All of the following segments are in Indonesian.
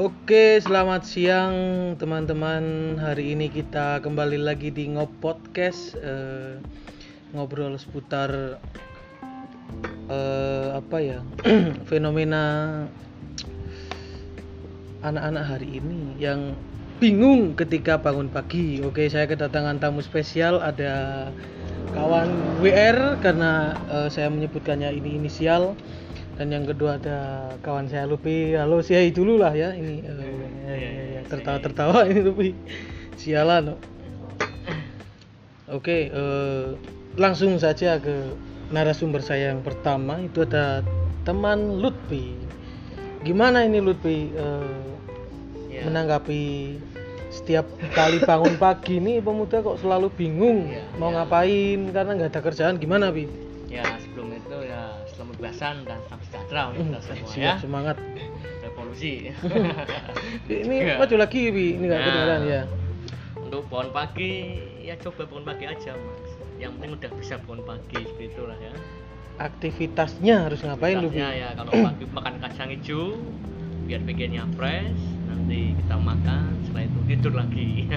Oke, selamat siang teman-teman. Hari ini kita kembali lagi di Ngop Podcast eh, ngobrol seputar eh, apa ya fenomena anak-anak hari ini yang bingung ketika bangun pagi. Oke, saya kedatangan tamu spesial ada kawan WR karena eh, saya menyebutkannya ini inisial dan yang kedua ada kawan saya Lupi. Halo siai dulu lah ya ini. Eh, ya, ya, ya, tertawa-tertawa ini Lupi. Sialan oke eh, langsung saja ke narasumber saya yang pertama. Itu ada teman Lutfi. Gimana ini Lutfi? Eh, Ya. menanggapi setiap kali bangun pagi nih pemuda kok selalu bingung Ya, mau ya. ngapain karena nggak ada kerjaan. Gimana Pi? Ya sebelum itu ya selamat bebasan dan salam sejahtera untuk kita semua ya. Semangat Revolusi. ini Ya. maju lagi Pi ini nggak Nah. kedengeran ya untuk bangun pagi ya coba bangun pagi aja mas. Yang penting udah bisa bangun pagi seperti itulah ya. aktivitasnya harus ngapain lu ya kalau pagi makan kacang hijau biar bikinnya fresh nanti kita makan setelah itu tidur lagi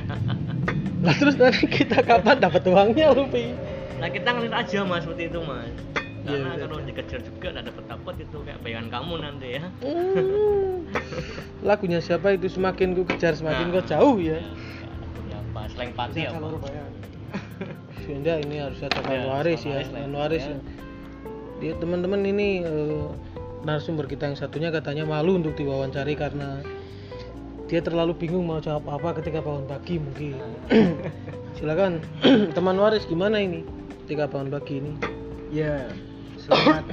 Lah terus nanti kita kapan dapat uangnya lu Pi? nah kita ngalir aja mas seperti itu mas Iya, karena iya, kalau iya. dikejar juga nggak dapat dapat itu kayak bayangan kamu nanti ya Hmm. Lagunya siapa itu semakin ku kejar semakin kau Nah, jauh ya. ya apa slang pati apa Sehingga ini harus ada Ya, Waris ya, Waris ya. ya. Dia teman-teman ini eh, narasumber kita yang satunya katanya malu untuk diwawancari karena dia terlalu bingung mau jawab apa ketika bangun pagi mungkin. Silakan teman Waris gimana ini ketika bangun pagi ini? Ya, selamat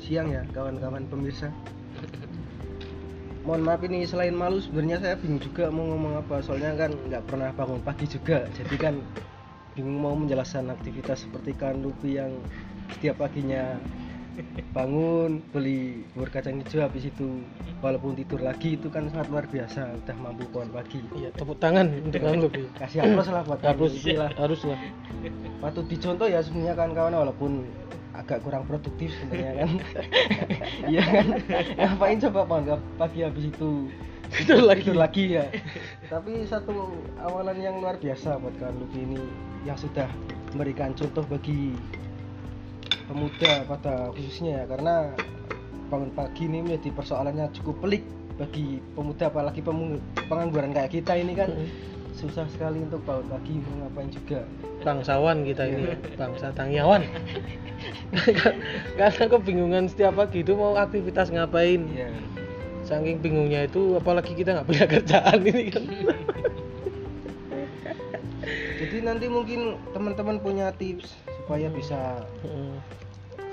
siang ya kawan-kawan pemirsa. Mohon maaf ini selain malu sebenarnya saya bingung juga mau ngomong apa soalnya kan nggak pernah bangun pagi juga jadi kan bingung mau menjelaskan aktivitas seperti kan Lupi yang setiap paginya bangun beli bubur kacang hijau habis itu. Walaupun tidur lagi itu kan sangat luar biasa. Udah mampu bangun pagi. Iya, tepuk tangan untuk kamu Pi. kasih aplaus lah buat Harus, lah harus lah. patut dicontoh ya sebenarnya kawan-kawan walaupun agak kurang produktif sebenarnya kan. Iya kan? Ngapain coba bangga pagi habis itu? Tidur lagi. tidur lagi ya. Tapi satu awalan yang luar biasa buat kawan Lupi ini yang sudah memberikan contoh bagi pemuda pada khususnya ya karena bangun pagi ini menjadi persoalannya cukup pelik bagi pemuda apalagi pemu- pengangguran kayak kita ini kan. Susah sekali untuk bangun pagi mau ngapain juga. Bangsawan kita ini ya, bangsa tangyawan. Karena kebingungan setiap pagi itu mau aktivitas ngapain. Iya. saking bingungnya itu apalagi kita nggak punya kerjaan ini kan. Jadi nanti mungkin teman-teman punya tips supaya bisa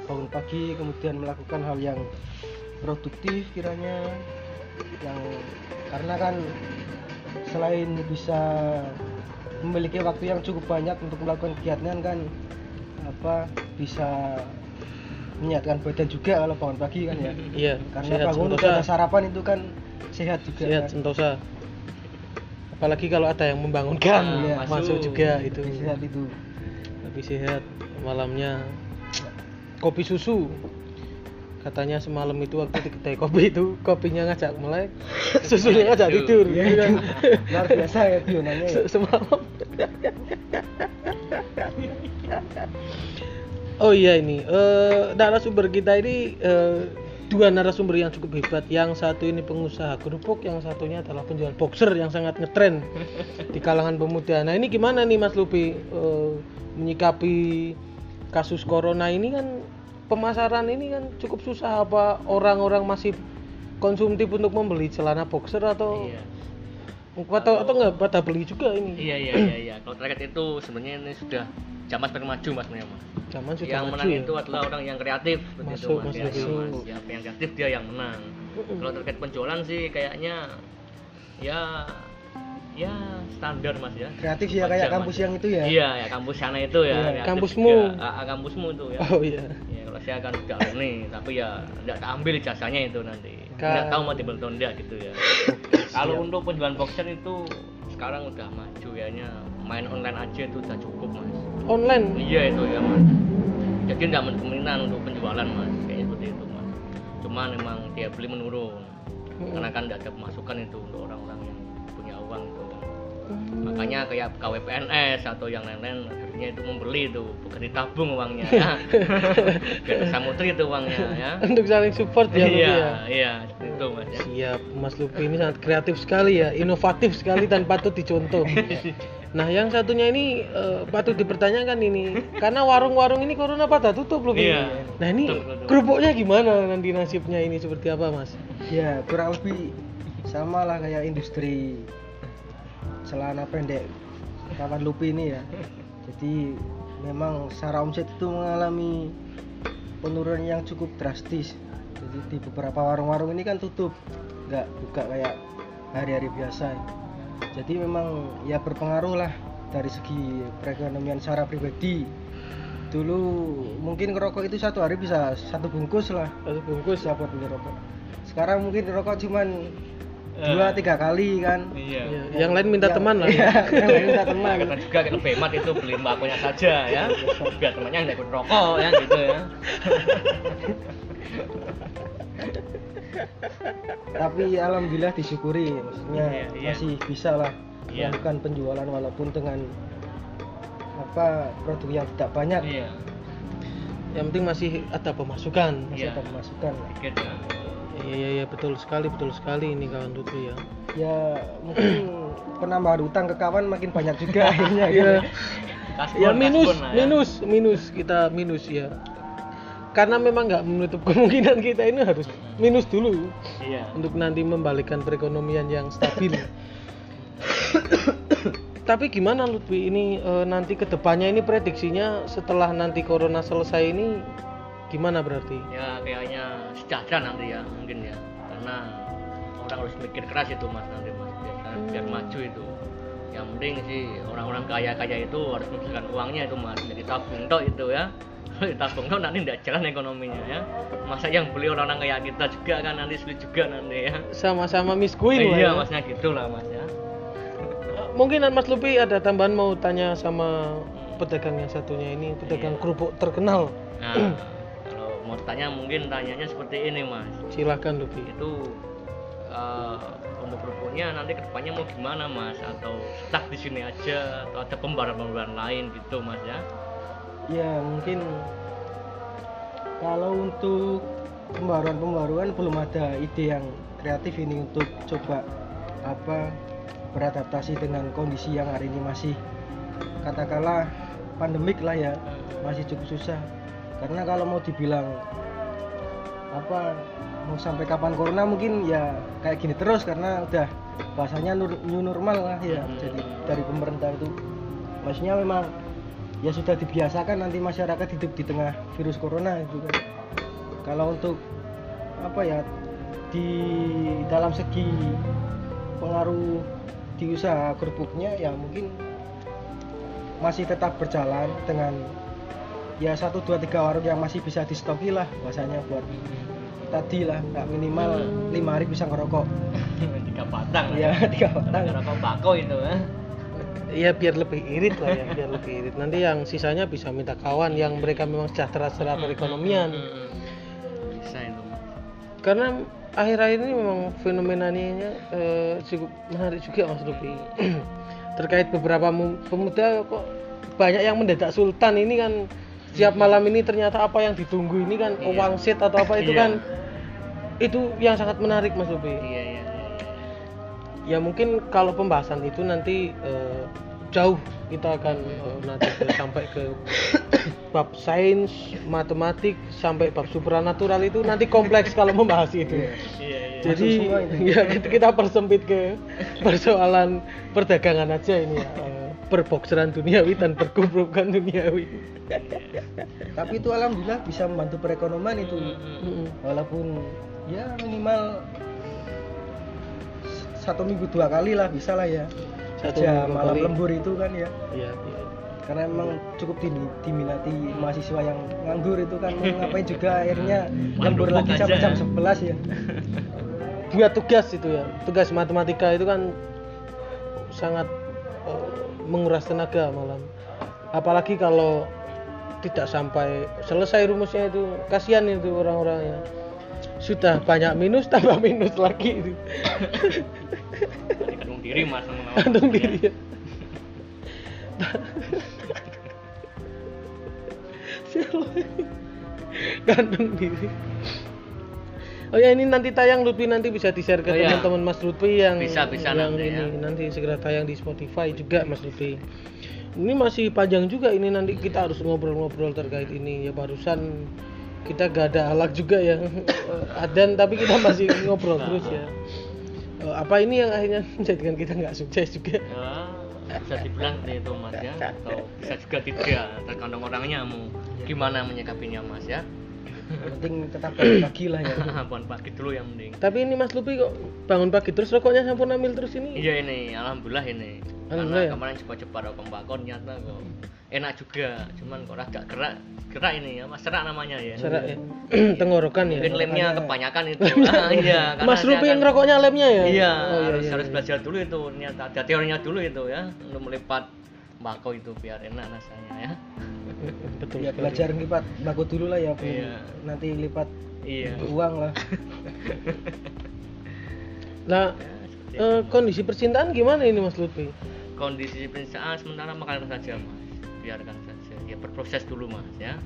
bangun pagi kemudian melakukan hal yang produktif kiranya yang karena kan selain bisa memiliki waktu yang cukup banyak untuk melakukan kegiatan kan apa bisa menyehatkan badan juga kalau bangun pagi kan ya. Iya karena sehat bangun udah sentosa ada sarapan itu kan sehat juga sehat kan. sentosa. Apalagi kalau ada yang membangunkan Ah, Iya. masuk masuk. juga itu. Lebih sehat itu. Lebih sehat malamnya kopi susu. Katanya semalam itu waktu di kedai kopi itu kopinya ngajak melek susunya ngajak tidur. Gitu kan. luar biasa ya Bionanya ya. Se- semalam. Oh iya ini eh narasumber kita ini eh, dua narasumber yang cukup hebat. Yang satu ini pengusaha kerupuk yang satunya adalah penjual boxer yang sangat ngetren di kalangan pemuda. Nah ini gimana nih Mas Lupi? Eh, menyikapi kasus corona ini kan pemasaran ini kan cukup susah. Apa orang-orang masih konsumtif untuk membeli celana boxer atau iya. atau atau nggak pada beli juga ini? Iya iya iya iya. Kalau terkait itu sebenarnya ini sudah zaman semakin maju mas mas. Zaman sudah yang maju menang ya. itu adalah orang yang kreatif Masuk, itu mas, Mas Ya, mas. Siapa yang kreatif dia yang menang. Kalau terkait penjualan sih kayaknya ya ya standar mas ya. Kreatif ya Wajar, kayak Mas. kampus yang itu ya? Iya ya kampus sana itu ya Iya, kreatif kampusmu. juga. Ah, ah, kampusmu itu ya. Oh iya. Ya kalau saya kan udah alumni tapi ya tidak ambil jasanya itu nanti. Tidak tahu mau atau enggak gitu ya. Kalau untuk penjualan boxer itu sekarang udah maju ya nya main online aja itu udah cukup mas. Online? Iya itu ya mas. Jadi tidak mendominan untuk penjualan mas. Kayak seperti itu mas. Cuman memang dia beli menurun. Karena kan tidak ada pemasukan itu untuk orang-orang Hmm. makanya kayak pegawai PNS atau yang lain-lain akhirnya itu membeli itu bukan ditabung uangnya ya biar samutri itu uangnya ya untuk saling support ya iya ya iya itu mas ya Siap, Mas Lupi ini sangat kreatif sekali ya, inovatif sekali dan patut dicontoh. Nah, yang satunya ini eh, patut dipertanyakan ini, karena warung-warung ini corona pada tutup Lupi. Iya. Nah ini Betul, betul. kerupuknya gimana nanti nasibnya ini seperti apa Mas? ya kurang lebih sama lah kayak industri celana pendek kawan lupi ini ya. Jadi memang secara omset itu mengalami penurunan yang cukup drastis. Jadi di beberapa warung-warung ini kan tutup nggak buka kayak hari-hari biasa. Jadi memang ya berpengaruh lah dari segi perekonomian secara pribadi. Dulu mungkin ngerokok itu satu hari bisa satu bungkus lah. Satu bungkus. Buat beli rokok. Sekarang mungkin rokok cuman. Dua tiga kali kan. Iya. Ya, yang lain minta Yang- teman lah. iya, yang lain minta teman. Karena juga ke Bemat itu beli bakonya saja ya. Biar temannya nggak ikut rokok ya gitu ya. Tapi alhamdulillah disyukuri maksudnya Iya, iya. masih bisa lah Iya. melakukan penjualan walaupun dengan apa produk yang tidak banyak. Iya. Yang penting masih ada pemasukan. masih Iya. ada pemasukan ya Iya iya iya betul sekali betul sekali ini kawan Lupi ya. ya mungkin penambahan utang ke kawan makin banyak juga akhirnya Iya. gitu. Kasbon, Ya minus kasbon lah ya. minus minus kita minus ya. Karena memang nggak menutup kemungkinan kita ini harus minus dulu iya untuk nanti membalikkan perekonomian yang stabil. Tapi gimana Lutfi ini eh, nanti ke depannya ini prediksinya setelah nanti corona selesai ini gimana berarti? ya kayaknya sejahtera nanti ya mungkin ya karena orang harus mikir keras itu mas nanti mas biar, biar Hmm. maju itu yang penting sih orang-orang kaya-kaya itu harus menghasilkan uangnya itu mas jadi tabung tok itu ya ditabung tok nanti tidak jalan ekonominya ya masa yang beli orang-orang kaya kita juga kan nanti sulit juga nanti ya Sama-sama Miss Queen lah iya ya. masnya gitu lah mas ya Mungkin Mas Lupi ada tambahan mau tanya sama pedagang yang satunya ini, pedagang Iya. kerupuk terkenal. nah mau tanya mungkin tanyanya seperti ini mas. Silahkan Lupi. itu eh, untuk kerupuknya nanti ke depannya mau gimana mas? Atau stuck di sini aja atau ada pembaruan-pembaruan lain gitu mas ya? Ya mungkin kalau untuk pembaruan-pembaruan belum ada ide yang kreatif ini untuk coba apa beradaptasi dengan kondisi yang hari ini masih katakanlah pandemik lah ya masih cukup susah karena kalau mau dibilang apa mau sampai kapan corona mungkin ya kayak gini terus karena udah bahasanya new normal lah ya Hmm. jadi dari pemerintah itu maksudnya memang ya sudah dibiasakan nanti masyarakat hidup di tengah virus corona itu kan kalau untuk apa ya di dalam segi pengaruh di usaha kerupuknya ya mungkin masih tetap berjalan dengan ya satu dua tiga warung yang masih bisa distoki lah bahasanya buat tadi lah nggak minimal lima hari bisa ngerokok. Tiga batang ya. tiga batang. Rokok bako itu ya Ya biar lebih irit lah ya, biar lebih irit. Nanti yang sisanya bisa minta kawan yang mereka memang sejahtera secara perekonomian. Hmm, bisa itu. Karena akhir-akhir ini memang fenomenanya eh, cukup menarik juga Mas Lupi. Terkait beberapa mu- pemuda kok banyak yang mendadak sultan. Ini kan siap malam ini ternyata apa yang ditunggu ini kan Iya. uang set atau apa itu Iya. kan itu yang sangat menarik Mas Lupi. iya iya iya Ya mungkin kalau pembahasan itu nanti eh, jauh kita akan eh, nanti ke- sampai ke bab sains, matematik sampai bab supranatural itu nanti kompleks kalau membahas itu. Iya. iya iya Jadi ya kita, kita persempit ke persoalan perdagangan aja ini ya. eh, Perbokseran duniawi dan perkubrukan duniawi. tapi itu alhamdulillah bisa membantu perekonomian itu walaupun ya minimal satu minggu dua kali lah bisa lah ya Satu minggu malam kali. lembur itu kan ya Iya, iya. karena emang cukup di- diminati mahasiswa yang nganggur itu kan ngapain juga akhirnya lembur lagi sampai jam 11 ya Buat tugas itu ya. Tugas matematika itu kan sangat menguras tenaga malam. Apalagi kalau tidak sampai selesai rumusnya itu kasihan itu orang-orang ya. sudah banyak minus tambah minus lagi itu gantung diri mas waktunya. diri ya gantung diri Oh ya ini nanti tayang Lutfi nanti bisa di-share ke Oh, iya. teman-teman Mas Lutfi yang Bisa, bisa yang nanti, ini ya. nanti segera tayang di Spotify juga Mas Lutfi. Ini masih panjang juga ini nanti kita harus ngobrol-ngobrol terkait ini ya barusan kita gak ada alat juga ya adan tapi kita masih ngobrol Nah. terus ya. Eh, apa ini yang akhirnya menjadikan kita nggak sukses juga? Ya, bisa dibilang seperti itu mas ya atau bisa juga tidak tergantung orangnya mau gimana menyikapinya mas ya penting tetap pagi lah ya bangun pagi dulu yang mending Tapi ini Mas Lutfi kok bangun pagi terus rokoknya sampun ambil terus ini? iya ini alhamdulillah ini Alhamdulillah ya? karena kemarin coba-coba rokok bakon nyata kok enak juga cuman kok agak gerak gerak ini ya mas serak namanya ya Serak ya. Tenggorokan ya. mungkin lemnya kebanyakan itu ah, iya karena Mas Rupi yang rokoknya lemnya ya? iya, Oh, harus iya, harus iya. belajar dulu itu ternyata ada teorinya dulu itu ya untuk melipat bako itu biar enak rasanya ya Betul. ya sekali. belajar lipat bagus dulu lah ya Bu. Iya. nanti lipat iya uang lah Nah, Ya, eh, kondisi percintaan gimana ini Mas Lutfi? kondisi percintaan sementara makan saja mas biarkan saja ya berproses dulu mas ya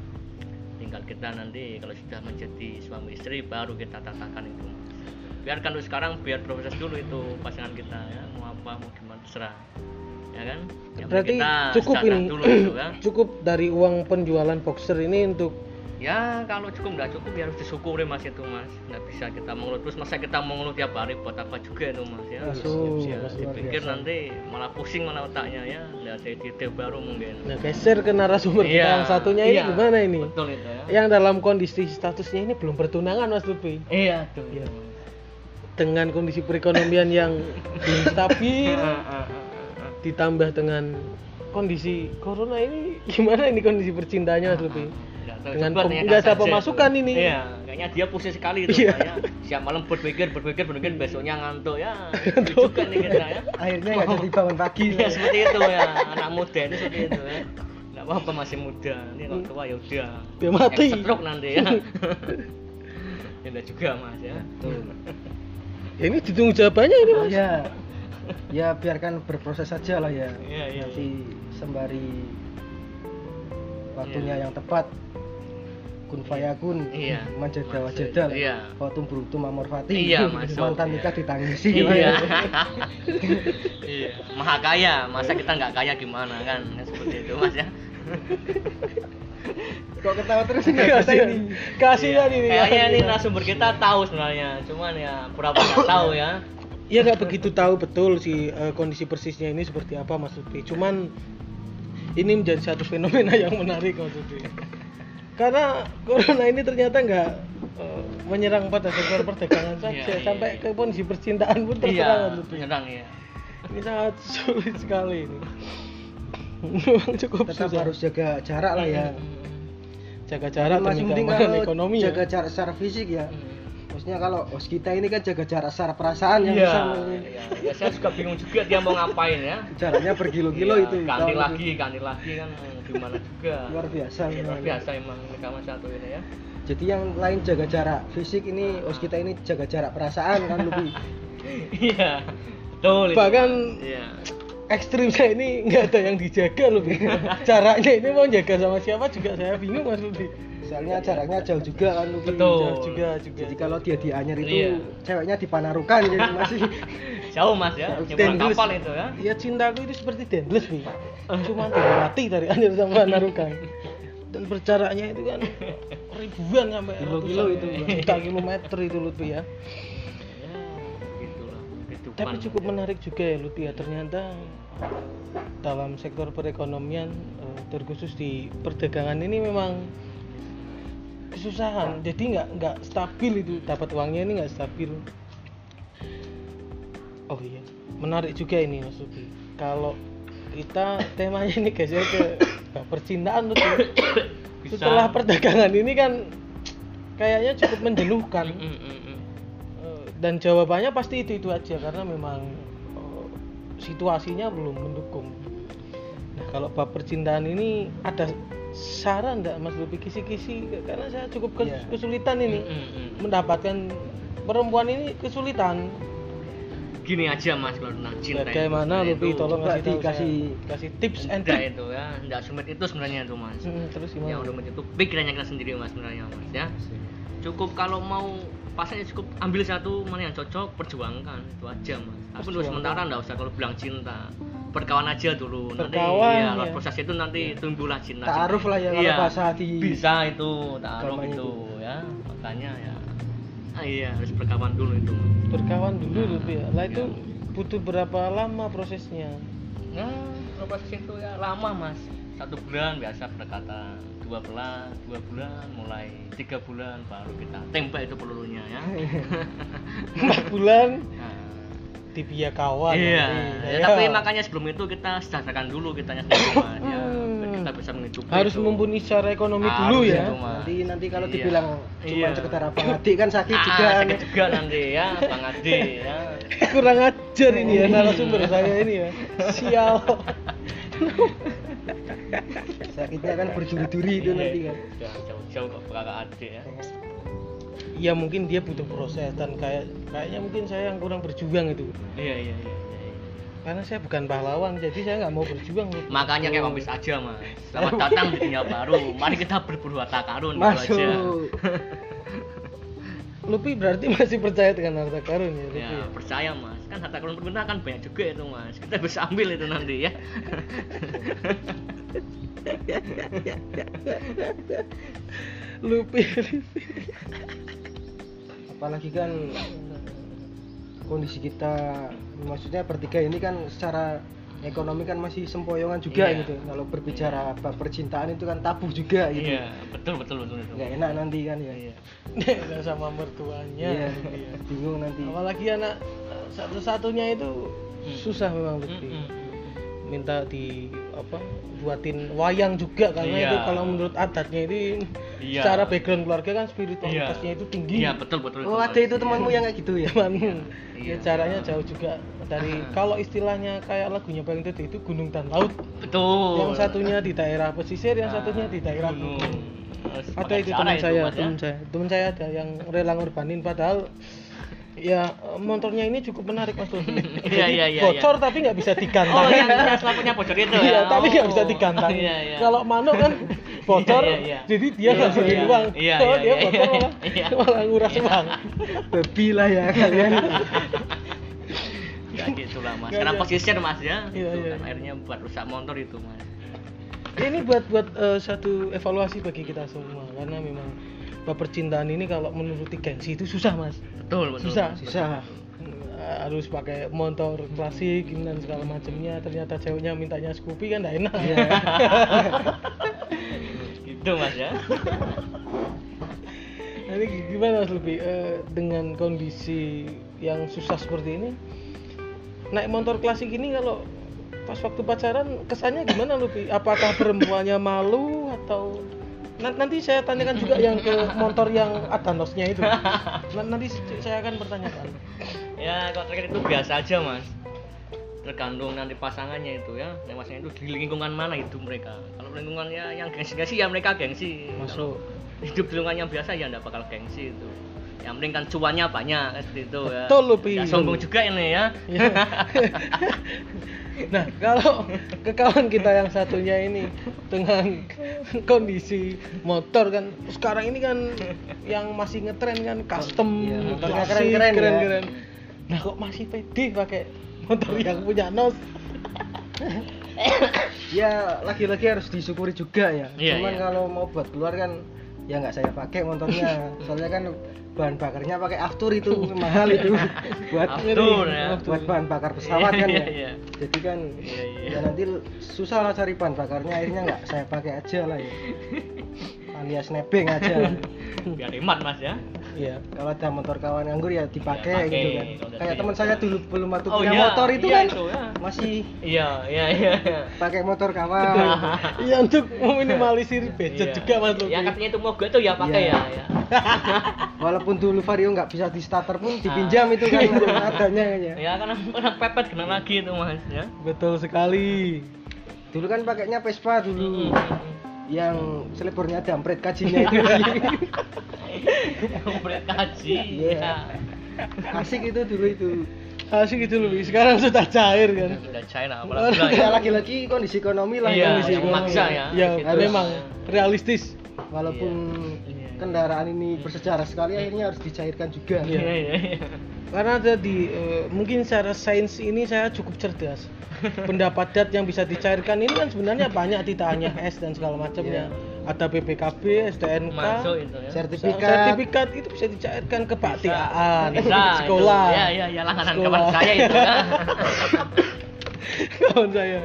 tinggal kita nanti kalau sudah menjadi suami istri baru kita tatakan itu mas biarkan dulu sekarang biar proses dulu itu pasangan kita ya mau apa mau gimana terserah ya kan? Yang Berarti cukup ini, dulu itu ya cukup dari uang penjualan boxer ini untuk ya kalau cukup nggak cukup ya harus disyukuri mas itu mas. Nggak bisa kita mengeluh. Terus masa kita mengeluh tiap hari buat apa juga itu mas ya? Masuk, ya, Mas, dipikir biasa. nanti malah pusing malah otaknya ya. Nggak ada ide baru mungkin. Nah geser ke narasumber kita yang satunya ini iya, gimana ini? betul itu ya. Yang dalam kondisi statusnya ini belum bertunangan Mas Lutfi. iya tuh Iya. Dengan kondisi perekonomian yang belum stabil ditambah dengan kondisi corona ini gimana ini kondisi percintaannya Mas Lutfi? Tahu, Dengan nggak ada pemasukan itu. ini. iya kayaknya dia pusing sekali itu Iya. ya siap malam berpikir berpikir berpikir besoknya ngantuk ya juga nih kita ya akhirnya nggak jadi bangun pagi Iya lah. seperti itu ya anak muda itu seperti itu ya nggak apa-apa masih muda ini kalau tua ya udah Dia mati. Stroke nanti ya ya udah juga mas ya Ya, ini ditunggu jawabannya ini Mas. ya ya biarkan berproses saja lah ya. Iya, iya, nanti sembari waktunya yang tepat. Kun fayakun Iya. menjadi Masuk, wajadal iya. waktu berutu mamorfati Iya, masuk, mantan iya. nikah ditangisi. Iya. Iya. Maha kaya masa kita nggak kaya gimana kan? Ya, seperti itu mas ya. Kok ketawa terus ini? Kasihan. ini. Kasihan ini. Iya. kayaknya ini narasumber kita tahu sebenarnya cuman ya pura-pura tahu ya Ya nggak begitu tahu betul sih eh, kondisi persisnya ini seperti apa Mas Lutfi. Cuman ini menjadi satu fenomena yang menarik Mas Lutfi. Karena corona ini ternyata nggak eh, menyerang pada sektor perdagangan saja, Iya, iya, sampai iya. ke kondisi percintaan pun terserang iya Mas Lutfi. menyerang ya Ini sangat sulit sekali ini. Memang cukup tetap susah. harus jaga jarak lah ya jaga jarak mending keamanan kalau ekonomi jaga ya. jarak secara fisik ya maksudnya kalau host kita ini kan jaga jarak secara perasaan yang iya. bisa iya ya, saya juga bingung juga dia mau ngapain ya. Jaraknya berkilo-kilo Iya, itu ganti lagi ganti lagi kan hmm, gimana juga. Luar biasa Iya, luar biasa emang rekaman satu ini ya. Jadi yang lain jaga jarak fisik ini host kita ini jaga jarak perasaan kan lebih iya betul itu. Bahkan iya. ekstrim saya ini nggak ada yang dijaga loh Bi. jaraknya ini mau jaga sama siapa juga saya bingung mas Lutfi soalnya jaraknya jauh juga kan lebih Betul. Jauh juga juga. Jadi kalau dia di Anyer itu Iya. ceweknya di Panarukan jadi masih jauh mas ya? Nyebrang Dendles. kapal itu ya? Ya cintaku itu seperti dendles nih cuma mati dari Anyer sama Narukan dan berjaraknya itu kan ribuan sampai Kilo-kilo ratusan itu. juta kilometer itu Lutfi ya. Ya gitulah kehidupan. Tapi cukup menarik juga ya Lutfi ya. Ternyata dalam sektor perekonomian eh, terkhusus di perdagangan ini memang kesusahan. Jadi nggak nggak stabil itu. Dapat uangnya ini nggak stabil. Oh iya. Menarik juga ini Mas Lutfi kalau kita temanya ini geser ke ke percintaan Bisa. setelah perdagangan ini kan kayaknya cukup menjenuhkan Mm, mm, mm, mm. Eh, dan jawabannya pasti itu itu aja karena memang eh, situasinya belum mendukung. Nah kalau bab percintaan ini ada saran enggak Mas Lupi kisi-kisi karena saya cukup Iya. kesulitan ini Mm, mm, mm. mendapatkan perempuan ini kesulitan. gini aja mas kalau tentang cinta Bagaimana itu tolong kasih tahu dikasih- saya. kasih tips and enggak trick. itu ya enggak sulit itu sebenarnya itu mas Hmm, terus gimana? yang rumit itu pikirannya kita sendiri mas sebenarnya mas ya cukup kalau mau pasannya cukup ambil satu mana yang cocok perjuangkan itu aja mas tapi untuk sementara enggak usah kalau bilang cinta berkawan aja dulu nanti Berkawan, ya lewat ya. proses itu nanti tumbuhlah cinta Ta'aruf lah ya, iya, bahasa di bisa itu taaruf agamanya itu ya makanya ya ah, iya harus berkawan dulu itu. Berkawan dulu Nah, Lupi ya. Lah itu iya. butuh berapa lama prosesnya? Nah, proses itu ya lama mas Satu bulan biasa pendekatan Dua bulan, dua bulan, mulai tiga bulan baru kita tembak itu pelurunya ya Empat bulan Nah, di via kawan. Iya, nanti. ya, tapi makanya sebelum itu kita sejahterakan dulu kitanya sendiri mas ya Hmm. kita bisa menghidupi harus itu. mumpuni secara ekonomi Harus dulu ya. nanti nanti kalau Iya. dibilang cuma Iya. sekedar apa adik kan sakit Ah, juga sakit juga nanti ya Bang Ade ya Kurang ajar ini ya narasumber saya ini ya. Sial. sakitnya kan berduri-duri itu nanti kan jauh-jauh kok kakak adik ya ya mungkin dia butuh proses dan kayak kayaknya mungkin saya yang kurang berjuang itu. Iya, iya, iya, iya. Karena saya bukan pahlawan, jadi saya nggak mau berjuang. Lupi. Makanya kayak kompis aja mas Selamat datang di dunia baru Mari kita berburu harta karun masuk aja Lupi berarti masih percaya dengan harta karun ya, Lupi. Ya ya? percaya mas Kan harta karun berguna kan banyak juga itu mas Kita bisa ambil itu nanti ya Lupi. Apalagi kan kondisi kita maksudnya bertiga ini kan secara ekonomi kan masih sempoyongan juga Iya. gitu kalau berbicara apa percintaan itu kan tabu juga gitu Iya betul betul betul itu nggak enak nanti kan ya Iya. Sama mertuanya. Iya, ya. bingung nanti Apalagi anak satu-satunya itu Hmm. susah memang Mm, Lupi. mm, mm. Minta di apa buatin wayang juga karena Iya. itu kalau menurut adatnya ini Iya. secara background keluarga kan spiritualitasnya itu tinggi. Iya betul betul oh Mas. ada itu temanmu yang kayak gitu ya Cuman Iya. ya caranya jauh juga dari kalau istilahnya kayak lagunya Bang Dede itu gunung dan laut. Betul Yang satunya di daerah pesisir, yang Nah, satunya di daerah gunung. Ada itu teman saya, ya. teman saya, teman saya ada yang rela ngorbanin padahal ya motornya ini cukup menarik mas Lufi. Iya, Jadi iya, iya, bocor iya. tapi nggak bisa Oh digantangin. yang lampunya bocor itu ya? Iya, tapi nggak Oh. bisa digantangin. Iya, iya. Kalau Mano kan bocor, Iya, iya, iya. jadi dia Iya, nggak iya. uang. Iya, Kalau iya, dia iya, bocor iya, malah, iya. malah nguras Iya. uang. babi lah ya kalian Ya gitu lah mas Karena pesisir mas ya Iya, Itu iya. kan akhirnya buat rusak motor itu mas Ini buat buat eh, satu evaluasi bagi kita semua karena memang bab percintaan ini kalau menuruti gengsi itu susah mas. Betul betul Susah. Mas. susah Eh, harus pakai motor klasik dan segala macamnya ternyata ceweknya mintanya Scoopy kan nggak enak Iya. Itu mas ya ini gimana Mas Lupi Eh, dengan kondisi yang susah seperti ini naik motor klasik ini kalau pas waktu pacaran kesannya gimana Lupi apakah perempuannya malu atau nanti saya tanyakan juga yang ke motor yang ada nosnya itu. Nan- nanti saya akan pertanyakan. Ya kalau terkait itu biasa aja mas. Tergantung nanti pasangannya itu ya. Yang pasangannya itu di lingkungan mana hidup mereka. Kalau lingkungannya yang gengsi-gengsi ya mereka gengsi. Masuk. Hidup di lingkungan yang biasa ya nggak bakal gengsi itu. Yang penting kan cuannya banyak seperti itu ya. Betul, Pi. Ya, sombong juga ini ya. Iya. nah kalau ke kawan kita yang satunya ini dengan kondisi motor kan sekarang ini kan yang masih ngetren kan custom Iya, motornya klasik, keren-keren ya. keren-keren. nah kok masih pede pakai motor yang punya nos ya lagi-lagi harus disyukuri juga ya Iya, cuman iya. kalau mau buat keluar kan ya nggak saya pakai motornya soalnya kan bahan bakarnya pakai aftur itu mahal itu buat Aftur, ya. buat bahan bakar pesawat kan Iya, ya iya. jadi kan Iya, iya. ya nanti susah lah cari bahan bakarnya akhirnya nggak saya pakai aja lah ya alias nebeng aja biar hemat mas ya iya kalau ada motor kawan nganggur ya dipakai Ya, gitu kan kayak teman saya dulu belum waktu Oh, punya iya. motor itu Iya, kan itu, ya. masih iya iya iya iya. pakai motor kawan iya untuk meminimalisir budget Iya. juga mas Lupi yang katanya itu mogok itu ya pakai Iya. ya, ya. Walaupun dulu Vario nggak bisa di starter pun dipinjam itu kan adanya kayaknya. ya karena karena pepet kena lagi itu mas ya betul sekali Dulu kan pakainya Vespa dulu. Mm, mm, mm. Yang selebornya dampret kajinya itu Komplit kaji. Iya. Ya. asik itu dulu itu asik gitu loh sekarang sudah cair kan Sudah Oh, apalagi ya lagi-lagi kondisi ekonomi lah Iya, kondisi yang ekonomi. maksa ya. ya Gitu. memang realistis walaupun Iya. kendaraan ini bersejarah sekali akhirnya harus dicairkan juga Iya. Iya, iya, karena tadi eh, mungkin secara sains ini saya cukup cerdas. Pendapat dat yang bisa dicairkan ini kan sebenarnya banyak tidak hanya S dan segala macamnya. Ada PPKB, STNK ya. sertifikat. Sertifikat itu bisa dicairkan ke Pak Tiaan Bisa, sekolah itu. Ya, ya, ya langganan Sekolah. kawan saya itu. Ya. kawan saya.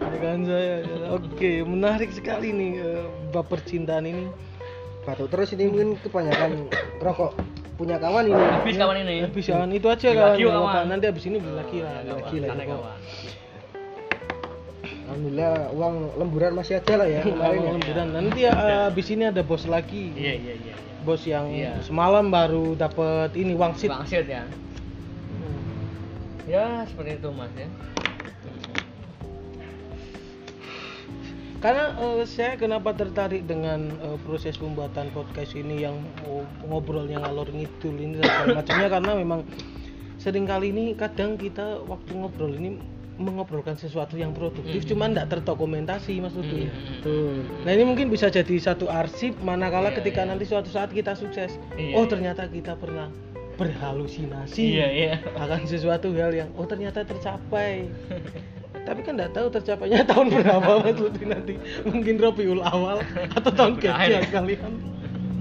Kawan saya oke menarik sekali nih eh, bab percintaan ini. Batuk terus ini mungkin kebanyakan rokok punya kawan ini Habis kawan ini. habis kawan itu aja Beli kawan, kawan. nanti habis ini beli lagi lah Ya, nggak kawan. lagi lah, Santai, ya, kawan. alhamdulillah uang lemburan masih ada lah ya kemarin ya Lemburan. nanti habis ini ada bos lagi Iya, iya, iya. iya. bos yang Iya. semalam baru dapat ini wangsit Bangsit ya. Ya, seperti itu Mas ya. Karena eh, saya kenapa tertarik dengan eh, proses pembuatan podcast ini yang ngobrolnya ngalor ngidul ini dan segala macamnya karena memang sering kali ini kadang kita waktu ngobrol ini mengobrolkan sesuatu yang produktif Hmm. cuman tidak terdokumentasi mas Lutfi Hmm. Betul. Nah ini mungkin bisa jadi satu arsip manakala Iya, ketika iya. nanti suatu saat kita sukses. Iya, oh ternyata kita pernah berhalusinasi Iya, iya. akan sesuatu hal yang oh ternyata tercapai. Tapi kan nggak tahu tercapainya tahun berapa Mas Lutfi nanti. Mungkin Robiul Awal atau tahun kecil ya. sekalian.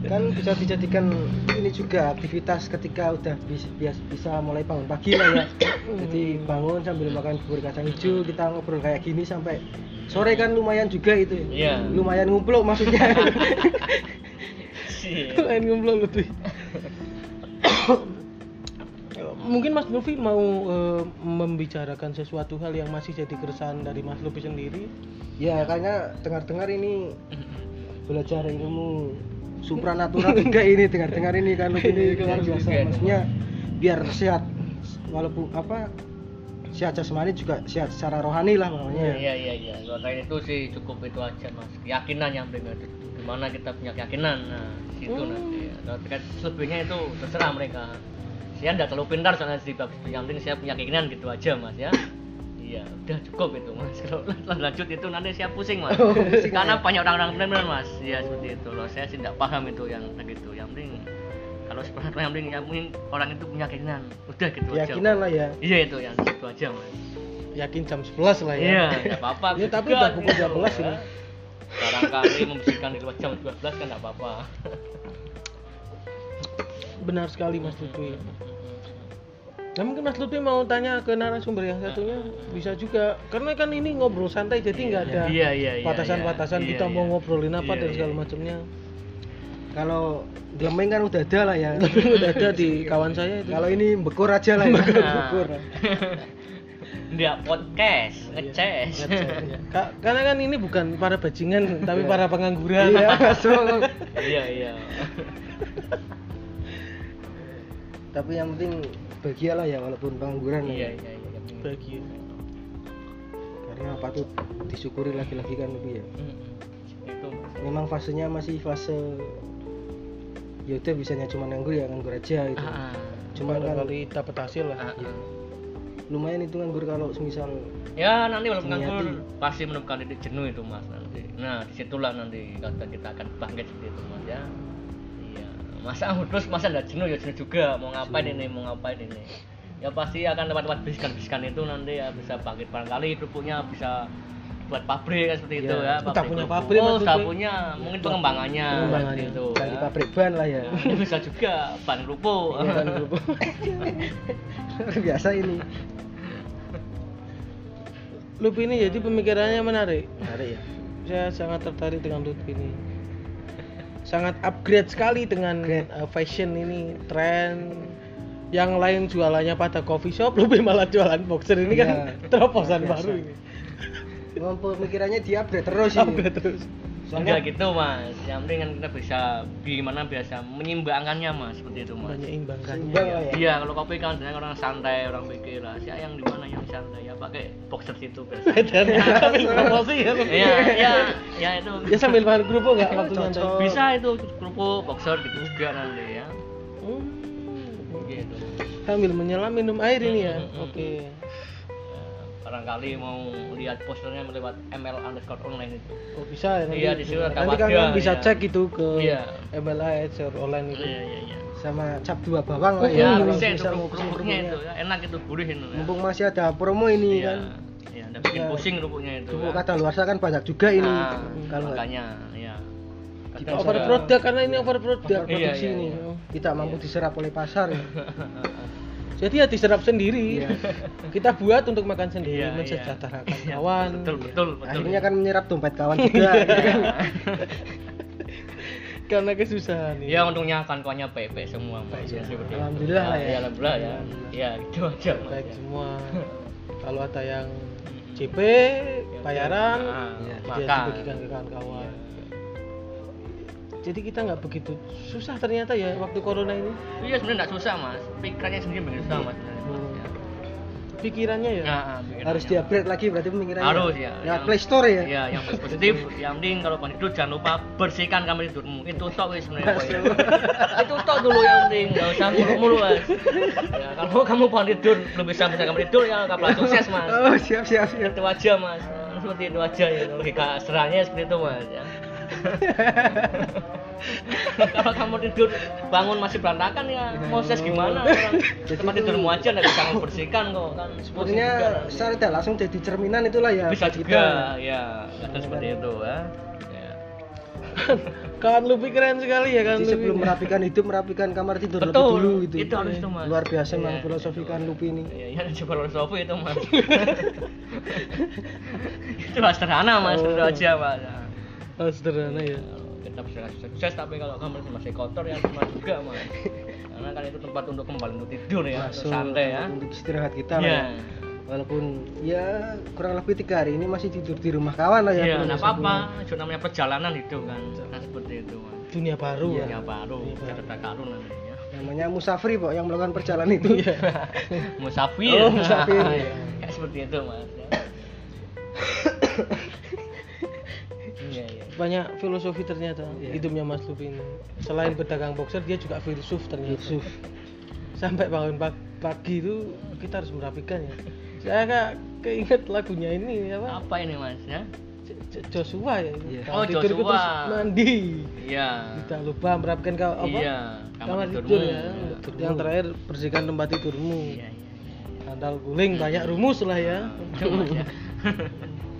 kan bisa dijadikan ini juga aktivitas ketika udah bisa, bisa mulai bangun pagi lah ya jadi bangun sambil makan bubur kacang hijau kita ngobrol kayak gini sampai sore kan lumayan juga itu Iya. lumayan ngumpul maksudnya Iya. Lain ngobrol Lutfi. Mungkin Mas Lutfi mau eh, membicarakan sesuatu hal yang masih jadi keresahan dari Mas Lutfi sendiri. ya kayaknya dengar-dengar ini belajar ilmu supranatural juga ini dengar-dengar ini kan ini Iya, luar biasa itu, maksudnya biar sehat walaupun apa sehat jasmani juga sehat secara rohani lah makanya Iya iya iya. Kalau lain itu sih cukup itu aja mas. Keyakinan yang penting itu. Gimana kita punya keyakinan. Nah situ Hmm. nanti. Kalau terkait selebihnya itu terserah mereka. Saya tidak terlalu pintar soalnya sih bab itu. Yang penting saya punya keinginan gitu aja mas ya. Iya udah cukup itu mas. Kalau lanjut itu nanti saya pusing mas. Oh, pusing, Karena ya? banyak orang-orang benar mas. Iya seperti itu. Loh saya sih tidak paham itu yang begitu. Yang penting kalau seperti yang penting yang penting orang itu punya keinginan. Udah gitu aja. keyakinan lah ya Iya itu yang situ aja mas. Yakin jam 11 lah ya. Iya, nggak apa-apa. Ya, tapi udah pukul gitu, 12 ini. ya. Barangkali membersihkan di luar jam 12 kan nggak apa-apa. Benar sekali Mas Lutfi. Nah mungkin Mas Lutfi mau tanya ke narasumber yang satunya bisa juga karena kan ini ngobrol santai jadi nggak ada Iya, iya, iya, batasan-batasan iya. kita Iya, mau iya. ngobrolin apa Iya, dan iya. segala macamnya. kalau Glemeng kan udah ada lah ya udah ada di kawan saya itu. kalau ini bekur aja lah ya Nah. bekur Dia podcast, ngeces. Iya. Ka- karena kan ini bukan para bajingan tapi para pengangguran. iya masuk Iya, iya. tapi yang penting bahagia lah ya walaupun pengangguran Iya, ya. iya, iya. Bagi. karena patut disyukuri lagi-lagi kan lebih ya Mm-mm. Itu. memang fasenya masih fase ya udah bisanya cuma nganggur ya nganggur aja gitu Ah, ah. cuma kan kali dapat hasil lah. Ah, ah. lumayan itu nganggur kalau semisal Ya nanti walaupun nganggur pasti menemukan titik jenuh itu mas nanti. Nah di situlah nanti kata kita akan bangkit seperti itu mas ya. Masa terus masa nggak jenuh ya jenuh juga mau ngapain ini mau ngapain ini. Ya pasti akan lewat-lewat bisikan-bisikan itu nanti ya bisa bangkit barangkali kerupuknya bisa buat pabrik kan seperti itu Iya. ya. Oh, tak punya kerupuk. pabrik Oh, tak punya mungkin pengembangannya, Pengembangannya. itu. dari ya. pabrik ban lah ya Ya, bisa juga ban kerupuk. Iya, ban kerupuk. Biasa ini Lutfi ini jadi pemikirannya menarik. menarik ya Saya sangat tertarik dengan Lutfi ini. Sangat upgrade sekali dengan Upgrade. uh, fashion ini, tren. Yang lain jualannya pada coffee shop, Lutfi malah jualan boxer ini kan Iya. terobosan biasa. baru ini. Memang pemikirannya di upgrade terus ini Upgrade terus. Soalnya- enggak gitu mas. Yang penting kan kita bisa gimana biasa menyeimbangkannya mas. Seperti itu mas. Menyeimbangkannya. Seimbang lah ya. Iya, kalau kopi kan sebenarnya orang santai, orang pikir lah, saya yang di mana yang santai? Ya pakai boxer situ biasa. sambil promosi ya Iya, iya, ya itu. ya sambil bahan kerupuk nggak Iya, waktu nyantai Bisa itu kerupuk, boxer gitu juga nanti ya. Hmm. Gitu. sambil menyelam minum air ini ya. Hmm, hmm, oke. Ya, barangkali mau lihat posternya lewat ML underscore online itu. oh bisa ya nanti Iya, di ada nanti wadah, kalian bisa iya. cek itu ke Iya. MLA Share online itu Iya, iya, iya. sama cap dua bawang lah Ya, ya. kalau bisa itu bisa mau kerupuknya itu ya. enak itu gurih itu ya. Mumpung masih ada promo ini Iya, kan. iya, ada bikin Ya. pusing kerupuknya itu. Kerupuk ya. kata luar kan banyak juga ini. Nah, kalau makanya ya. Kita over produk karena ini over produk Iya, produksi iya, ini iya. tidak mampu diserap oleh pasar. ya. jadi ya diserap sendiri Iya. kita buat untuk makan sendiri Iya, iya. mensejahterakan Iya, kawan Betul, betul, betul. Akhirnya kan menyerap dompet kawan juga. Gitu kan. karena kesusahan ini Ya untungnya kawan-kawannya PP semua Mas. Iya. Seperti itu. Alhamdulillah lah ya. Iya, alhamdulillah ya. Ya, gitu aja Mas. baik ya. semua kalau ada yang. CP Ya, bayaran nah, ya, dia makan. dibagikan ke kawan-kawan jadi kita nggak begitu susah ternyata ya waktu corona ini Iya sebenarnya nggak susah Mas. Pikirannya sendiri begitu susah Mas. Hmm. Ya. pikirannya ya Nah, pikirannya. Harus di-upgrade lagi berarti pemikirannya. Harus ya. Lewat Yang- Play Store ya. Iya, yang positif, yang penting kalau bangun tidur jangan lupa bersihkan kamar tidurmu. Itu tok wis sebenarnya. Ya. Itu tok dulu yang penting, enggak usah mulu-mulu, Mas. Ya, kalau kamu bangun tidur belum bisa bersihkan kamar tidur ya kapan sukses, Mas. Oh, siap siap siap. Itu aja, Mas. Seperti itu aja ya logika serahnya seperti itu, Mas ya. kalau kamu tidur bangun masih berantakan ya mau sukses gimana orang tempat tidurmu aja nggak bisa kamu bersihkan kok kan Sebenarnya secara tidak langsung jadi cerminan itulah ya. bisa juga ya ada seperti itu ya Ya. kawan Lupi keren sekali ya kan Jadi sebelum merapikan hidup, merapikan kamar tidur lebih betul dulu gitu. itu harus itu mas Luar biasa Iya, memang itu. filosofi kan Lupi ini. Iya, iya, coba filosofi itu mas. itu sederhana mas, Oh. aja mas. Ya. oh, sederhana ya Kita bisa sukses, tapi kalau kamar masih kotor ya cuma juga mas. Karena kan itu tempat untuk kembali untuk tidur ya, untuk Masuk santai ya. untuk istirahat kita lah Iya. ya. Walaupun ya kurang lebih tiga hari ini masih tidur di rumah kawan lah ya. Iya, nggak apa-apa. Itu namanya perjalanan hidup kan. Nah, seperti itu dunia baru Iya. Ya baru, Iya. cerita karun nantinya. Namanya musafir kok yang melakukan perjalanan itu. Iya. Musafir. Oh, musafir. Kayak seperti itu mas. Ya. Iya, iya. banyak filosofi ternyata Iya. hidupnya Mas Lupi ini selain berdagang boxer dia juga filsuf ternyata Yusuf. sampai bangun pag- pagi itu kita harus merapikan ya saya kak keinget lagunya ini apa Apa ini mas ya? Joshua ya Iya. Kalau Oh, tidur Joshua. terus mandi Iya. tidak lupa merapikan ka- apa Iya. kamar tidurmu. tidur ya tidurmu. yang terakhir bersihkan tempat tidurmu Iya, iya, iya. sandal guling banyak rumus lah ya Itu, Mas, ya.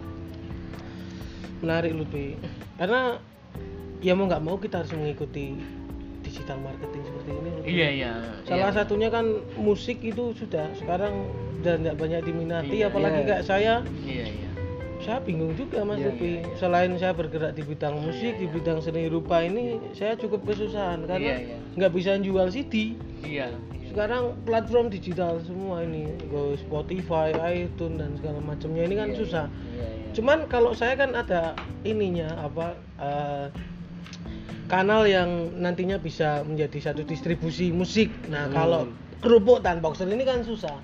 menarik Lupi karena ya mau nggak mau kita harus mengikuti digital marketing seperti ini Lupi. Iya, iya. salah Iya. satunya kan musik itu sudah sekarang dan nggak banyak diminati Iya, apalagi iya. kayak saya Iya, iya. saya bingung juga mas Iya, Lupi iya, iya. selain saya bergerak di bidang musik di bidang seni rupa ini saya cukup kesusahan karena Iya, iya. nggak bisa jual CD Iya. iya. sekarang platform digital semua ini go Spotify, iTunes dan segala macamnya ini kan Iya, susah Iya, iya. Cuman kalau saya kan ada ininya apa eh, kanal yang nantinya bisa menjadi satu distribusi musik nah Hmm. kalau kerupuk dan boxer ini kan susah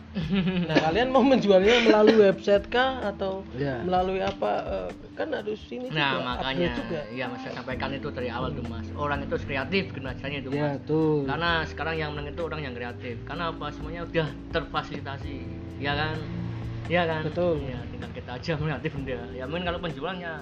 nah kalian mau menjualnya melalui website kah atau Ya. melalui apa eh, kan harus ini Nah, juga makanya juga ya Mas saya sampaikan itu dari awal tuh Mas. Orang itu kreatif generasinya itu Ya, Mas. tuh. Karena sekarang yang menang itu orang yang kreatif. Karena apa? Semuanya udah terfasilitasi. Ya kan? Ya kan? Betul. Ya, tinggal kita aja kreatif udah. Ya mungkin kalau penjualannya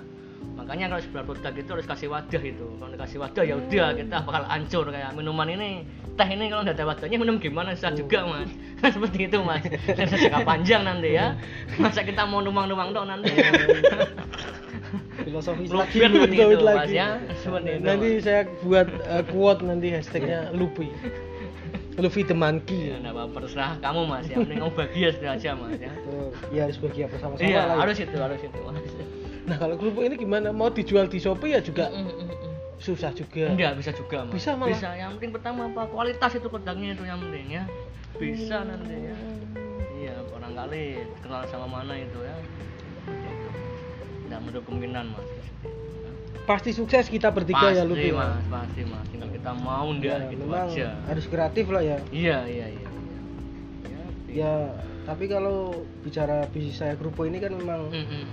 makanya kalau sebuah produk itu harus kasih wadah itu. Kalau dikasih wadah ya udah kita bakal hancur. Kayak minuman ini teh ini kalau nggak ada wadahnya minum gimana? Susah juga mas. Seperti itu mas. Dan jangka panjang nanti ya. Masa kita mau numpang-numpang dong nanti. Filosofi lagi. Lupin nanti mas lagi. ya. Seperti itu nanti Mas. saya buat eh, quote nanti hashtagnya Luffy Luffy the ya monkey nggak apa-apa terserah kamu mas ya mending kamu bahagia sudah aja mas ya Tuh, ya harus bahagia bersama-sama iya lah. ya. harus itu harus itu mas nah kalau kerupuk ini gimana mau dijual di Shopee ya juga Mm, mm, mm. susah juga Enggak bisa juga mas. Bisa malah. Bisa. Yang penting pertama apa kualitas itu produknya itu yang penting ya. Bisa nanti ya. Iya barangkali kenal sama mana itu ya. Tidak menutup kemungkinan mas. Pasti sukses kita bertiga pasti ya. Lupi mas pasti mas. Tinggal kita mau ya, enggak gitu memang aja. harus kreatif lah ya. Iya iya iya ya, ya tapi kalau bicara bisnis saya grupo ini kan memang Mm, mm,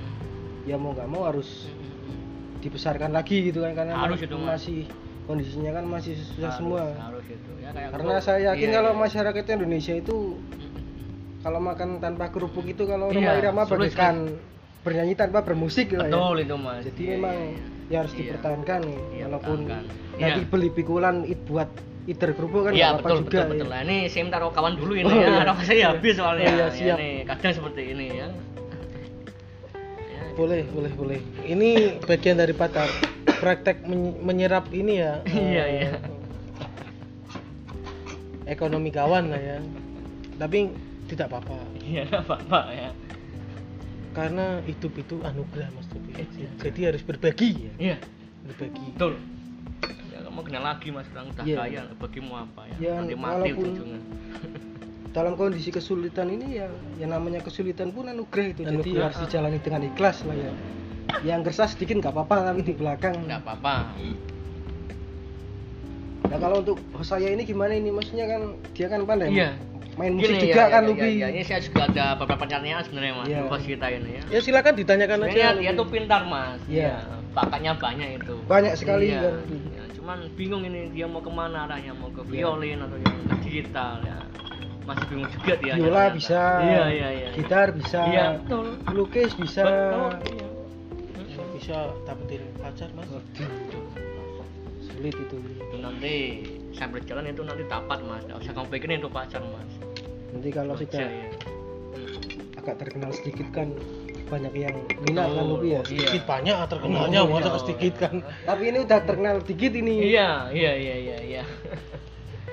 ya mau nggak mau harus mm, mm. dibesarkan lagi gitu kan karena Harus memang itu, Mas. masih kondisinya kan masih susah Harus- semua. harus itu. Ya kayak karena gua- saya yakin iya, kalau iya. masyarakat Indonesia itu Mm, mm. kalau makan tanpa kerupuk itu kalau Iya, rumah irama sulit bagaikan bernyanyi tanpa bermusik lah ya. Betul itu mas. Jadi Iya, memang iya, iya. Ya harus Iya. dipertahankan Iya, walaupun nanti Iya. beli pikulan buat iter kerupuk kan Iya betul juga betul ya. betul. Nah, ini saya minta kawan dulu ini Oh, ya. iya. Saya habis soalnya. Oh, iya, Ya, siap. nih, kadang seperti ini ya. Boleh boleh boleh ini bagian daripada praktek men- menyerap ini ya Iya, eh, iya. ekonomi kawan lah ya tapi tidak apa-apa Iya, nggak apa-apa ya. Karena hidup itu anugerah mas Tobi Iya. jadi harus berbagi ya Iya, berbagi betul. Ya mau kenal lagi mas, orang udah Iya. kaya, bagimu apa ya? Ya, Nanti mati walaupun- ujungnya. dalam kondisi kesulitan ini ya yang namanya kesulitan pun anugerah itu jadi Anugerah. harus dijalani dengan ikhlas lah ya yang gersah sedikit nggak apa-apa tapi di belakang Nggak apa-apa. nah kalau untuk saya ini gimana ini maksudnya kan dia kan pandai Iya. Main musik Gini, juga ya, kan ya, Lupi ya, ya, Ini saya juga ada beberapa pertanyaan sebenarnya mas, Iya. di host kita ini ya. ya silakan ditanyakan aja Sebenarnya dia Lupi. tuh pintar mas. Iya. Iya. Bakatnya banyak itu. Banyak sekali, Iya. kan. Iya, Cuman bingung ini dia mau ke mana arahnya, mau ke Iya. violin atau yang ke digital ya. Masih bingung juga dia. Ternyata. bisa Iya iya iya. gitar bisa Iya betul. lukis bisa Betul. Iya. Ya, bisa dapetin pacar mas sulit itu Itu nanti saya berjalan itu nanti dapat mas. Gak usah kamu pikirin itu pacar mas. nanti kalau sudah ya. Hmm. agak terkenal sedikit kan banyak yang minat kan Betul. Lupi ya Iya. sedikit banyak terkenalnya Oh, masa iya. sedikit kan tapi ini udah terkenal dikit ini Iya iya iya iya iya.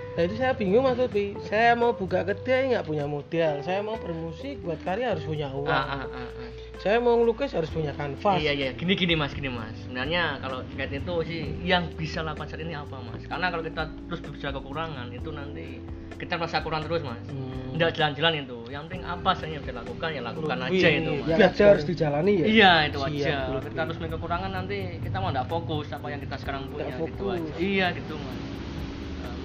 Nah itu saya bingung mas Lupi Saya mau buka kedai nggak punya modal Saya mau bermusik buat karya harus punya uang Ah, ah, ah, ah. Saya mau ngelukis harus punya kanvas Iya iya, gini gini mas, gini mas. Sebenarnya kalau terkait itu sih yang bisa lakukan saat ini apa mas? Karena kalau kita terus bisa kekurangan itu nanti kita merasa kurang terus mas. Hmm. Nggak jalan-jalan itu. Yang penting apa saja yang bisa lakukan ya lakukan Wih, aja itu mas. aja harus dijalani ya Iya itu Siap, aja. Kalau kita terus punya kekurangan nanti kita mau nggak fokus apa yang kita sekarang punya gitu aja. Iya gitu mas.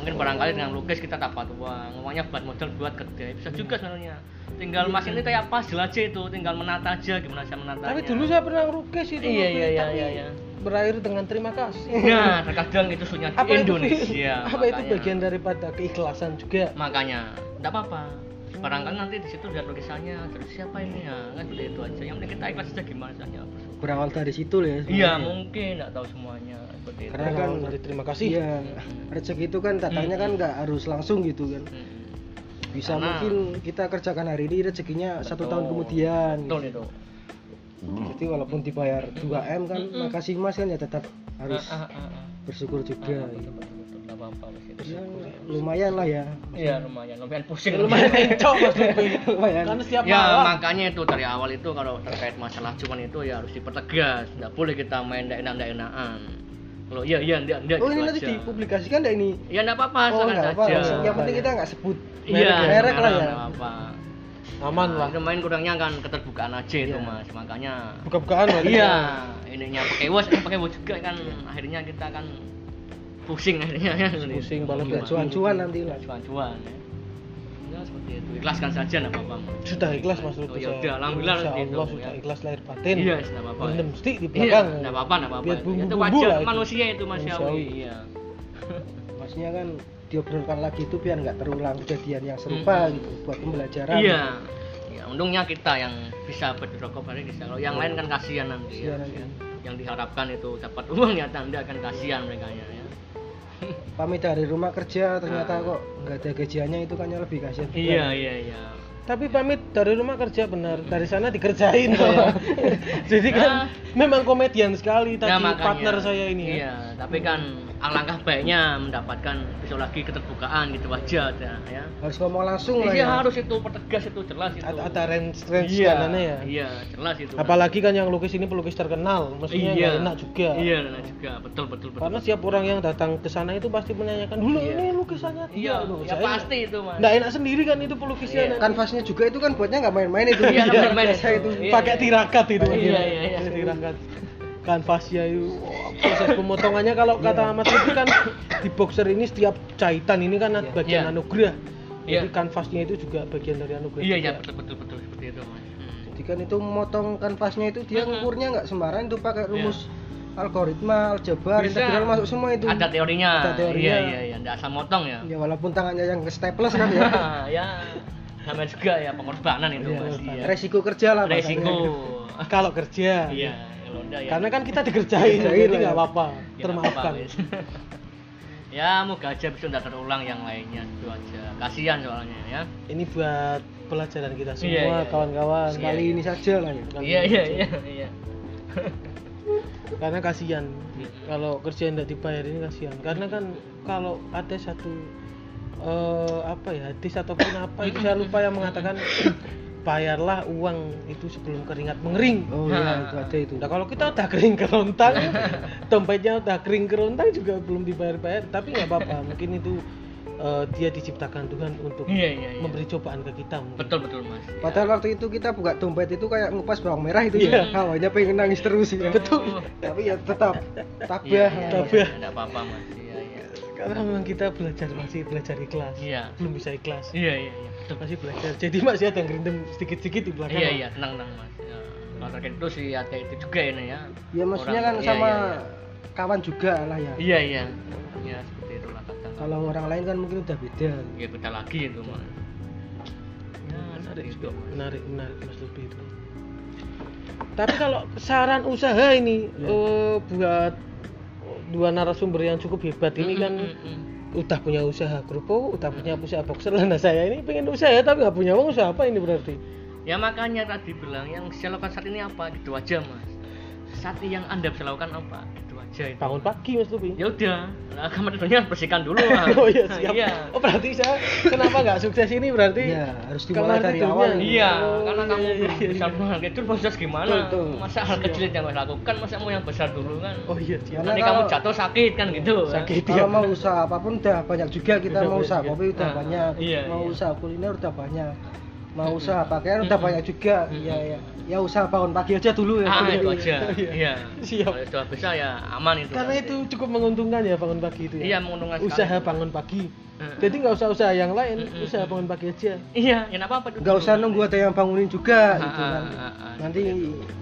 Mungkin barangkali dengan lukis kita dapat uang, uangnya buat modal buat kedai bisa juga sebenarnya. Tinggal mas ini kayak puzzle aja itu, tinggal menata aja gimana saya menatanya. Tapi dulu saya pernah ngelukis itu Iya, iya, iya, iya, iya. Berakhir dengan terima kasih Nah, terkadang itu sunyi apa itu, Indonesia. apa itu bagian daripada keikhlasan juga Makanya, enggak apa-apa. Barangkali nanti di situ lihat lukisannya, dari siapa ini ya, kan seperti itu aja. Yang penting kita ikhlas saja gimana saja. berawal dari situ ya Iya, mungkin enggak tahu semuanya seperti itu. Karena kan- dari terima kasih iya rezeki itu kan datangnya kan nggak harus langsung gitu kan Hmm. bisa Karena- mungkin kita kerjakan hari ini rezekinya satu Betul. tahun kemudian Betul gitu. itu. jadi walaupun dibayar 2 m kan Mm-mm. makasih mas kan ya tetap harus Ah, ah, ah, ah. bersyukur juga Ah, betul, gitu. betul, betul. Situ. ya, lumayan lah ya Iya, lumayan, lumayan pusing. lumayan Lupi lumayan karena setiap ya malam makanya itu dari awal itu kalau terkait masalah cuman itu ya harus dipertegas nggak boleh kita main ndak kalau iya iya ndak ndak oh gitu ini nanti aja. dipublikasikan enggak ini? Ya ndak apa-apa oh silakan enggak apa saja yang penting kita nggak sebut iya merek, merek lah ya. nggak apa aman lah. Main kurangnya kan keterbukaan aja itu Iya. mas. Makanya buka-bukaan lah. Iya ininya pakai was eh, pakai was juga kan. Akhirnya kita kan pusing akhirnya ya Pusing, Mas. cuan-cuan nanti lah. Cuan-cuan ya ya seperti itu ikhlaskan saja nggak apa-apa Mas. sudah ikhlas mas Lupi Oh, ya saya. udah, alhamdulillah Insya seperti itu, Allah ya. sudah ikhlas lahir batin Iya, nggak apa-apa. Rendem stick di Iya, belakang nggak apa-apa, nggak apa-apa. Biar itu bumbu-bumbu wajar lah itu. manusia itu manusiawi. Manusiawi. Iya. maksudnya kan diobrolkan lagi itu biar nggak terulang kejadian yang serupa Mm-mm. gitu buat pembelajaran Iya. Ya, untungnya kita yang bisa berrokok hari bisa. Kalau yang lain kan kasihan nanti ya. Ya. Yang diharapkan itu dapat uang ya Anda akan kasihan mereka ya. Pamit dari rumah kerja ternyata Ah. kok nggak ada gajiannya itu kan yang lebih kasihan juga. Iya, iya, iya. Tapi pamit dari rumah kerja benar dari sana dikerjain saya jadi kan Ya. memang komedian sekali tadi Ya, makanya. partner saya ini ya Iya, tapi kan alangkah baiknya mendapatkan besok lagi keterbukaan gitu aja ya. ya. harus ngomong langsung lah Iya ya harus itu pertegas itu jelas itu. ada, ada range range iya, ya Iya, jelas itu. apalagi kan yang lukis ini pelukis terkenal mestinya iya. enak juga Iya, enak juga. Betul, betul, betul. karena setiap orang yang datang ke sana itu pasti menanyakan dulu Iya. ini lukisannya Iya, loh." ya Saya pasti itu, Mas. nggak enak sendiri kan itu pelukisnya Iya. Kanvasnya juga itu kan buatnya nggak main-main itu Iya, nggak main-main Biasa itu. itu Iya, pakai iya. tirakat itu Iya, iya, iya. Tirakat kanvasnya itu wah, proses pemotongannya kalau kata Mas Lutfi kan di boxer ini setiap jahitan ini kan Iya. bagian Iya. anugerah jadi Iya. kanvasnya itu juga bagian dari anugerah iya iya betul betul betul seperti itu mas Hmm. Jadi kan itu memotong kanvasnya itu dia Mm-mm. ngukurnya nggak sembarangan itu pakai Iya. rumus algoritma, aljabar, integral masuk semua itu. ada teorinya Ada teorinya. iya iya iya nggak asal motong ya Ya walaupun tangannya yang ke staples kan ya. ya namanya juga ya pengorbanan itu Iya, mas? iya. Resiko kerja lah resiko. Kalau kerja. Iya ya. Karena kan kita dikerjain Dikerjain jadi lah nggak ya. apa-apa. Ya termaafkan nggak apa-apa, wes. ya moga aja bisa tidak terulang yang lainnya itu aja. Kasihan soalnya ya. Ini buat pelajaran kita Iya, semua iya. kawan-kawan. Sekali Iya, ini saja lah ya. Kali iya iya iya iya. Karena kasihan. Kalau kerja tidak dibayar ini kasihan. Karena kan kalau ada satu eh, apa ya hadis ataupun apa itu saya lupa yang mengatakan bayarlah uang itu sebelum keringat mengering Oh iya itu ada itu. Nah kalau kita udah kering kerontang, dompetnya udah kering kerontang juga belum dibayar-bayar, tapi nggak apa-apa. Mungkin itu eh, dia diciptakan Tuhan untuk iya iya iya. memberi cobaan ke kita. mungkin. betul betul mas Ya. Padahal waktu itu kita buka dompet itu kayak ngupas bawang merah itu Iya. ya. Hawanya pengen nangis terus ya. Betul. Tapi ya tetap tabah. iya iya tabah. iya tidak apa-apa mas iya iya Karena memang kita belajar masih belajar ikhlas, Iya. belum bisa ikhlas, iya iya iya betul masih belajar. Jadi masih ada yang gerindem sedikit-sedikit di belakang. iya iya tenang tenang mas ya. kalau terkait itu sih ada itu juga ini ya Ya maksudnya Orang- kan iya, sama iya, iya. kawan juga lah ya. iya iya ya seperti itulah kadang Kalau orang lain kan mungkin udah beda. ya beda lagi itu mas ya menarik itu juga, mas menarik, menarik Mas Lupi itu. Tapi kalau saran usaha ini Ya. eh, buat dua narasumber yang cukup hebat ini kan udah punya usaha kerupuk, udah punya usaha boxer. Lah. Nah saya ini pengen usaha tapi nggak punya uang usaha apa ini berarti? ya makanya tadi bilang yang saya lakukan saat ini apa? Gitu aja mas. Saat yang anda bisa lakukan apa? Gitu aja itu Bangun pagi Mas Lupi. ya udah nah, kamar tidurnya bersihkan dulu oh iya siap. iya Oh berarti saya kenapa nggak sukses ini berarti? Iya, harus dimulai dari awal. Iya, Oh, karena kamu iya, belum iya, bisa iya. bangun tidur proses gimana? Betul, betul. Masa hal kecil yang harus lakukan, masa mau yang besar dulu kan? Oh iya siap. Nanti kalau- kamu jatuh sakit kan gitu. kan? Sakit. Kalau Iya. mau usaha apa pun udah banyak juga kita Udah mau usaha kopi udah Ah, banyak, iya, mau iya. usaha kuliner udah banyak, mau usaha pakaian udah banyak juga. Mm-mm. Ya ya, usaha bangun pagi aja dulu ya. Ah, Dulu. itu aja. Iya. Iya. Siap. Kalau sudah bisa ya aman itu. Karena itu cukup menguntungkan ya bangun pagi itu ya. Iya, menguntungkan sekali. Usaha bangun pagi. Jadi nggak usah usaha yang lain, usaha bangun pagi aja. Iya, ya apa-apa. itu Nggak usah nunggu ada yang bangunin juga Ah, gitu kan. ah, ah, Nanti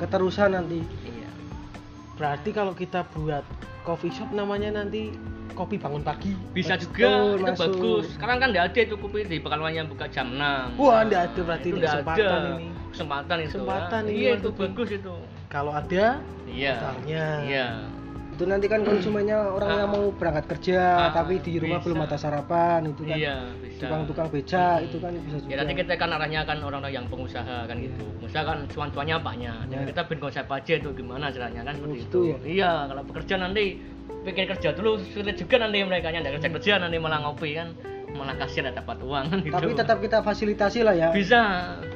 keterusan nanti. Iya. Berarti kalau kita buat coffee shop namanya nanti kopi bangun pagi. Bisa juga, itu masuk. bagus. Sekarang kan nggak ada itu kopi di Pekalongan yang buka jam 6. Wah, nggak ada berarti itu kesempatan ada. ini. Kesempatan itu. Kesempatan ya. ini, Iya, itu bagus itu. Kalau ada, Iya. Iya. Itu nanti kan konsumennya orang yang Ah. mau berangkat kerja Ah, tapi di rumah bisa. belum ada sarapan itu kan. Iya, bisa. Tukang-tukang beca itu kan bisa juga. Ya nanti kita kan arahnya kan orang-orang yang pengusaha kan gitu. Pengusaha kan cuan-cuannya banyak. Jadi Ya. kita bikin konsep aja itu gimana caranya kan seperti Oh, itu. gitu ya? Iya, kalau pekerja nanti bikin kerja dulu sulit juga nanti mereka nya kerja kerja nanti malah ngopi kan malah kasihan nggak dapat uang kan gitu. Tapi tetap kita fasilitasi lah ya. bisa,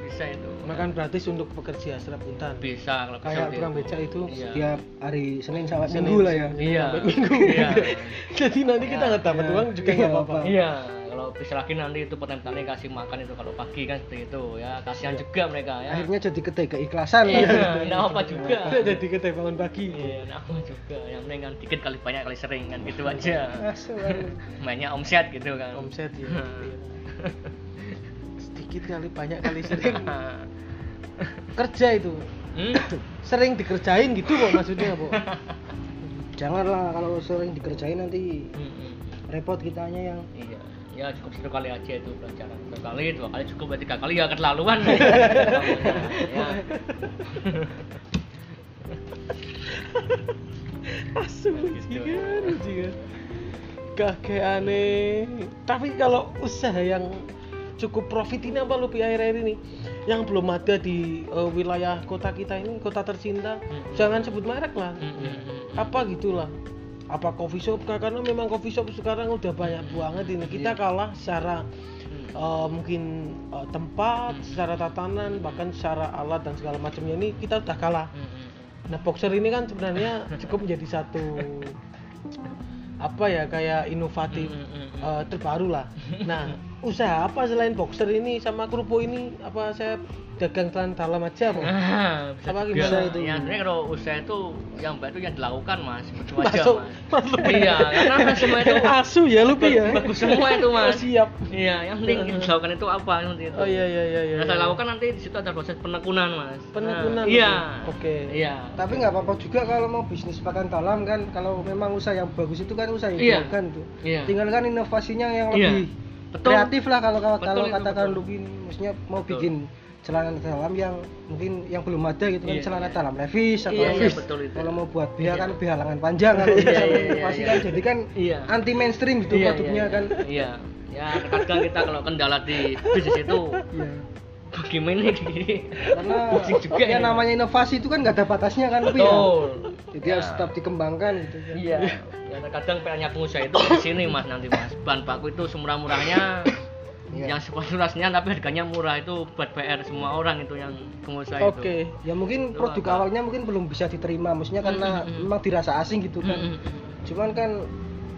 bisa itu. makan gratis untuk pekerja serabutan. Bisa kalau bisa Kayak seperti tukang itu. beca itu Iya. Tiap hari Senin sampai Senin. Minggu lah ya. Iya. minggu. Iya. Jadi nanti kita Iya. nggak dapat Iya. uang juga Iya, nggak nggak apa-apa. Iya, bisa lagi nanti itu petani-petani kasih makan itu kalau pagi kan seperti itu ya. Kasihan juga mereka ya. Akhirnya jadi kedai keikhlasan. Iya, nggak apa juga. Udah jadi kedai bangun pagi. Iya, nama juga. Yang penting kan dikit kali banyak kali sering kan gitu aja. Mainnya omset gitu kan. Omset ya. Sedikit kali banyak kali sering kerja itu. Hmm? Sering dikerjain gitu kok maksudnya, Bu. Janganlah kalau sering dikerjain nanti Hmm, repot kitanya yang Iya. Ya cukup satu kali aja itu pelajaran. Sekali, dua kali cukup, ya tiga kali ya keterlaluan. ya. Asu, Gitu. bajingan, bajingan. Kakek aneh. Tapi kalau usaha yang cukup profit ini apa lu akhir-akhir ini? Yang belum ada di eh, wilayah kota kita ini, kota tercinta. Hmm. Jangan sebut merek lah. Hmm, hmm, hmm. Apa gitulah. Apa coffee shop? Karena memang coffee shop sekarang udah banyak banget ini. Kita kalah secara Hmm. eh, mungkin eh, tempat, Hmm. secara tatanan, bahkan secara alat dan segala macamnya ini kita udah kalah. Hmm, hmm, Nah, boxer ini kan sebenarnya cukup menjadi satu apa ya kayak inovatif Hmm, hmm, hmm, hmm. eh, terbaru lah. Nah, usaha apa selain boxer ini sama kerupuk ini apa saya dagang celana dalam aja apa Ah, bisa Apa juga. itu? Ya, sebenarnya kalau usaha itu yang baik itu yang dilakukan mas, betul aja Masuk. mas. Masuk. Iya, karena semua itu asu ya lupi ya bagus semua itu mas. Oh, siap Iya, yang penting yang dilakukan itu apa seperti itu. oh iya iya iya iya Yang saya lakukan nanti di situ ada proses penekunan mas. Penekunan, Nah, iya. oke. Iya. tapi nggak apa-apa juga kalau mau bisnis pakaian dalam kan kalau memang usaha yang bagus itu kan usaha yang Iya. dilakukan tuh Iya. tinggal kan inovasinya yang Iya. lebih Betul. kreatif lah kalau kalau, kalau katakan lu ini maksudnya mau Betul. bikin celana dalam yang mungkin yang belum ada gitu kan Iya, celana iya. dalam levis atau Iya, iya, levis. betul itu. kalau mau buat BH Iya. kan BH lengan panjang Iya, bisa iya, iya, inovasi iya. kan jadi kan Iya. anti mainstream gitu Iya, produknya iya, kan Iya. Ya, kadang kita kalau kendala di bisnis itu Iya. bagaimana ini? karena juga ya ini. namanya inovasi itu kan nggak ada batasnya kan ya Betul. jadi Ya. harus tetap dikembangkan gitu kan Iya. Ya, kadang PR-nya pengusaha itu di sini mas nanti mas. Bahan baku itu semurah-murahnya Iya. yang sepuas-puasnya tapi harganya murah itu buat PR semua orang itu yang pengusaha oke itu. ya mungkin Itu produk apa? awalnya mungkin belum bisa diterima maksudnya karena Mm, mm, mm. memang dirasa asing gitu kan Mm, mm, mm. cuman kan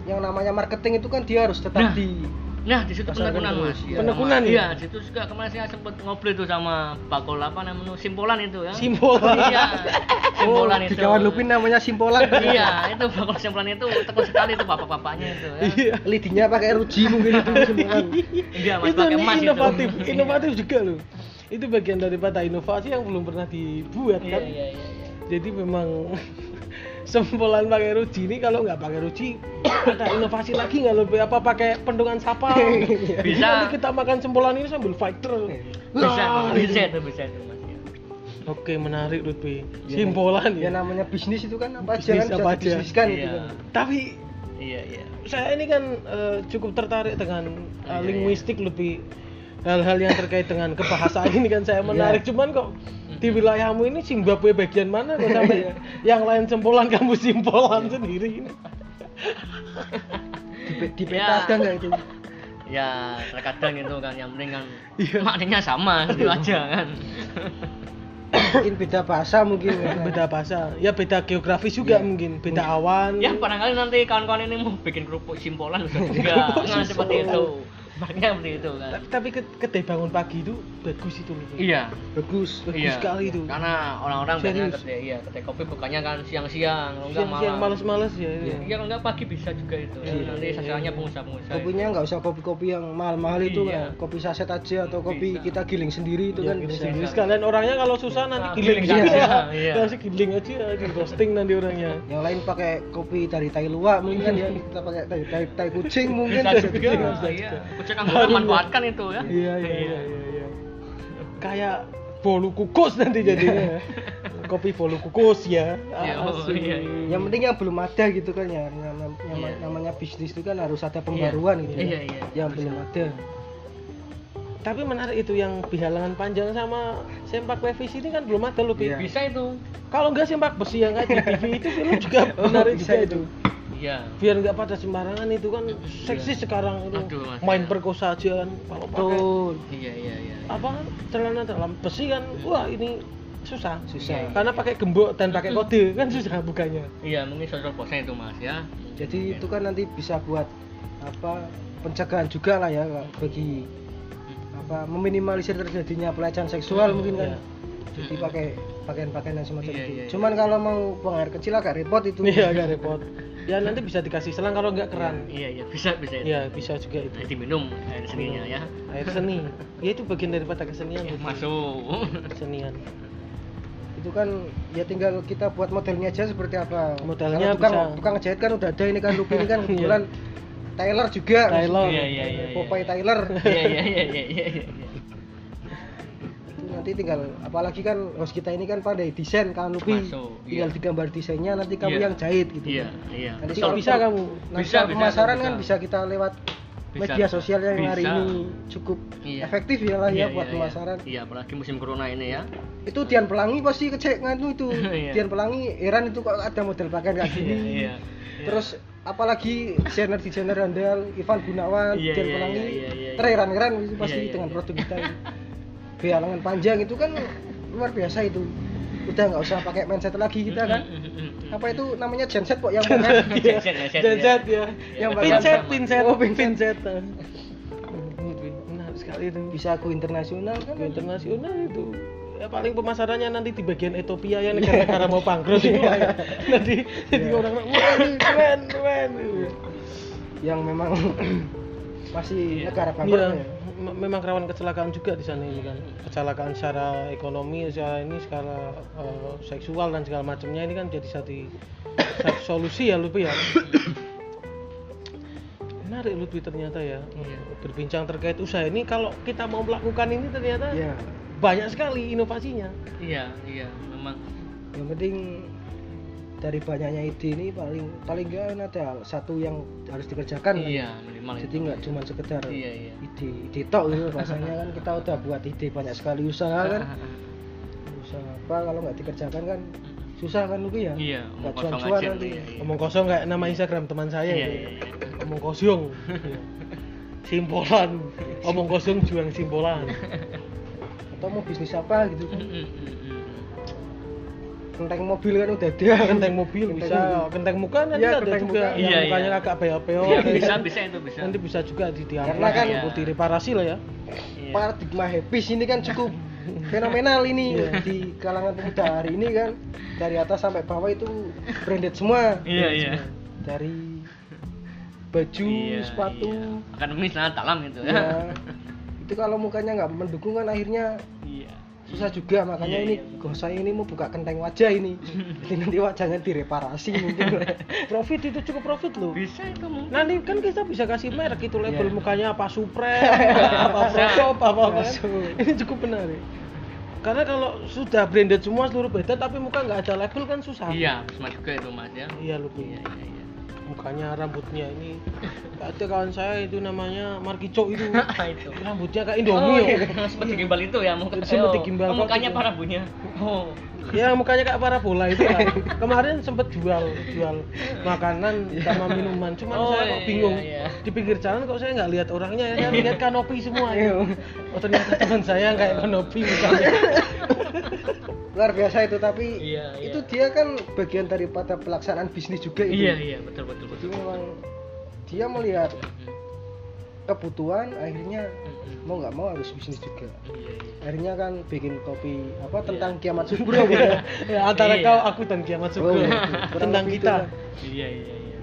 yang namanya marketing itu kan dia harus tetap Nah, di Nah, di situ penekunan mas. iya. Penekunan Sama- ya? Iya, di situ juga kemarin saya sempat ngobrol itu sama Bakul apa namanya simpolan itu ya. Simpolan. Iya. Simpolan oh, itu. kawan Lupin namanya simpolan iya, itu Bakul simpolan itu tekun sekali itu bapak-bapaknya itu ya. iya lidinya pakai ruji mungkin itu simpolan Iya, mas itu pakai ini emas inovatif itu. inovatif juga loh itu bagian daripada inovasi yang belum pernah dibuat Iya, kan iya, iya, iya. jadi memang sempolan pakai ruji ini kalau nggak pakai ruji ada inovasi lagi nggak lebih apa pakai pendungan sapa Bisa. Jadi nanti kita makan sempolan ini sambil fighter Bisa, Wah, bisa itu bisa itu mas. ya. oke menarik Lutfi Ya, simpolan ya ya namanya bisnis itu kan apa aja Bisnis kan bisa apa aja. gitu Iya. tapi Iya, iya. saya ini kan eh, cukup tertarik dengan eh, Iya, iya. linguistik lebih hal-hal yang terkait dengan kebahasaan ini kan saya menarik Iya. cuman kok di wilayahmu ini Zimbabwe bagian mana kok sampai yang lain sempolan kamu simpolan sendiri ini di, di Ya. peta ada nggak itu Ya, terkadang itu kan yang penting kan Iya. maknanya sama gitu aja kan. mungkin beda bahasa mungkin kan. beda bahasa ya beda geografis juga Iya. mungkin beda awan Ya barangkali nanti kawan-kawan ini mau bikin kerupuk simpolan juga. Nah, seperti itu. Makanya seperti itu kan. tapi, tapi ke- kedai bangun pagi itu bagus itu loh Iya. bagus bagus Iya. sekali itu Karena orang-orang biasanya Serius. kedai iya, kedai kopi bukannya kan siang-siang, enggak siang-siang malam. males-males ya Iya, kalau enggak pagi bisa juga itu. Ya. Iya, Nanti iya, sasarannya iya. pengusaha-pengusaha. kopinya nggak usah kopi-kopi yang mahal-mahal itu Iya. kan. kopi saset aja atau kopi Bisa. kita giling sendiri itu Ya, kan bisa sekalian orangnya kalau susah nanti Nah, giling aja, iya. kasih giling aja di roasting nanti orangnya yang lain pakai kopi dari tai luwak mungkin ya kita pakai tai, tai, tai kucing mungkin bisa tuh. juga. bisa Iya. juga. Kucing anggota manfaatkan itu ya. iya iya iya iya, iya. kayak bolu kukus nanti jadinya kopi bolu kukus ya Iya, oh, Asik. iya. yang penting yang belum ada gitu kan ya yang, yang Iya. namanya bisnis itu kan harus ada pembaruan gitu Iya, ya. iya. yang belum ada tapi menarik itu yang bihalangan panjang sama sempak levis ini kan belum ada loh Pi. Iya. Bisa itu. kalau nggak sempak besi yang kayak di TV itu film juga Oh, menarik bisa juga itu. itu Iya. biar nggak pada sembarangan itu kan seksi sekarang itu. Aduh, Mas, main ya. perkosa aja kan kalau pakai. Betul. Iya, iya, iya. apa celana dalam besi kan wah ini susah. Susah. Iya, karena pakai gembok dan pakai kode kan susah bukannya Iya, mungkin sosial bosnya itu Mas ya. jadi itu kan nanti bisa buat apa pencegahan juga lah ya bagi apa meminimalisir terjadinya pelecehan seksual mungkin kan. Iya. jadi pakai pakaian-pakaian yang semacam Iya, itu iya, iya. cuman kalau mau buang air kecil agak repot itu iya agak repot ya nanti bisa dikasih selang kalau nggak keran Iya, iya, bisa bisa itu. ya bisa juga itu Nah, diminum air seninya ya. air seni ya itu bagian daripada kesenian Ya, masuk. kesenian itu kan ya tinggal kita buat modelnya aja seperti apa Modelnya Kalau tukang bisa. tukang jahit kan udah ada ini kan Lupi ini kan Iya. kebetulan Taylor juga Taylor. Iya, iya, iya. iya. Popeye Taylor Iya, iya, iya, iya, iya, iya. Nanti tinggal apalagi kan host kita ini kan pandai desain kan Masuk, tinggal iya. digambar desainnya nanti kamu Iya. yang jahit gitu Iya, iya. nanti Bisa- kalau bisa kamu. nanti Bisa, kalau pemasaran bisa. kan bisa kita lewat Bisa. media sosial yang hari Bisa. ini cukup Iya. efektif ya lah Iya, ya buat iya, pemasaran Iya, Iya, apalagi musim corona ini ya. itu Dian Pelangi pasti kecek nganu itu Iya. Dian Pelangi heran itu kok ada model pakaian kayak gini Iya, iya. terus apalagi desainer desainer andal Ivan Gunawan Iya, Dian iya, Pelangi iya, iya, iya. terheran-heran pasti Iya, iya, dengan iya. produk kita ini. Bialangan panjang itu kan luar biasa itu. Udah nggak usah pakai mindset lagi kita kan. Apa itu namanya genset kok yang pakai Genset, genset, Genset ya. Yang pinset pakai- pinset Oh, pinset. pinset. Menarik sekali itu. Bisa go internasional kan internasional itu. Ya paling pemasarannya nanti di bagian Ethiopia yang negara-negara mau bangkrut itu. Ya. nanti jadi orang wah ini keren keren. Yang memang masih Iya. negara Iya, bangkrut ya memang rawan kecelakaan juga di sana ini kan. Kecelakaan secara ekonomi, secara ini, secara eh, seksual dan segala macamnya ini kan jadi satu, satu solusi ya Lutfi ya. Menarik Lutfi ternyata ya Iya. berbincang terkait usaha ini. Kalau kita mau melakukan ini ternyata Iya. banyak sekali inovasinya. iya iya memang yang penting dari banyaknya ide ini paling paling enggak ada satu yang harus dikerjakan kan. iya minimal jadi nggak cuma sekedar Iya, iya. ide ide tok gitu rasanya kan kita udah buat ide banyak sekali usaha kan usaha apa kalau nggak dikerjakan kan susah kan lu ya Iya, nggak cuan-cuan aja nanti iya, iya. Omong kosong kayak nama Instagram teman saya Iya, itu. iya, iya. Omong kosong. Simpolan. Omong kosong juang simpolan. atau mau bisnis apa gitu kan. Kenteng mobil kan udah ada Kenteng mobil bisa, kenteng muka nanti Iya, ada juga. muka. Yang Iya, mukanya iya. agak. Iya, kayak bisa bisa itu bisa Nanti bisa juga di Karena kan- untuk direparasi lah ya. Iya. paradigma habis ini kan cukup fenomenal ini Iya. di kalangan pemuda hari ini kan dari atas sampai bawah itu branded semua iya iya dari baju Iya, sepatu iya. akademis sangat dalam itu ya ya itu kalau mukanya nggak mendukung kan akhirnya iya susah juga makanya Iya, ini iya. gosai ini mau buka kenteng wajah ini jadi nanti wajahnya direparasi mungkin Profit itu cukup profit loh. bisa itu mungkin Nanti kan kita bisa kasih merek itu label Iya. mukanya apa Supreme, apa apa apa. Masuk. Ini cukup menarik. Karena kalau sudah branded semua seluruh badan tapi muka nggak ada label kan susah. iya sama juga itu mas ya Iya lu iya iya iya Mukanya rambutnya ini ada kawan saya itu namanya Markico itu. itu Rambutnya kayak Oh, Indomie. iya. ya. sempat digimbal itu ya mau Sempat digimbal oh, mukanya kok itu. para bunya oh Ya mukanya kayak parabola itu lah. Kemarin sempet jual jual makanan sama minuman. Cuman Oh, saya kok iya, bingung. iya. Di pinggir jalan kok saya nggak lihat orangnya, saya lihat kanopi semua. Iya. Oh ternyata teman saya kayak kanopi mukanya. luar biasa itu tapi Iya, iya. itu dia kan bagian daripada pelaksanaan bisnis juga itu iya iya betul betul jadi betul memang dia melihat Mm, kebutuhan akhirnya mau nggak mau harus bisnis juga iya iya akhirnya kan bikin kopi apa tentang Iya. kiamat gitu ya, antara Iya. kau aku dan kiamat Oh, subro gitu. Tentang kita. itu iya iya iya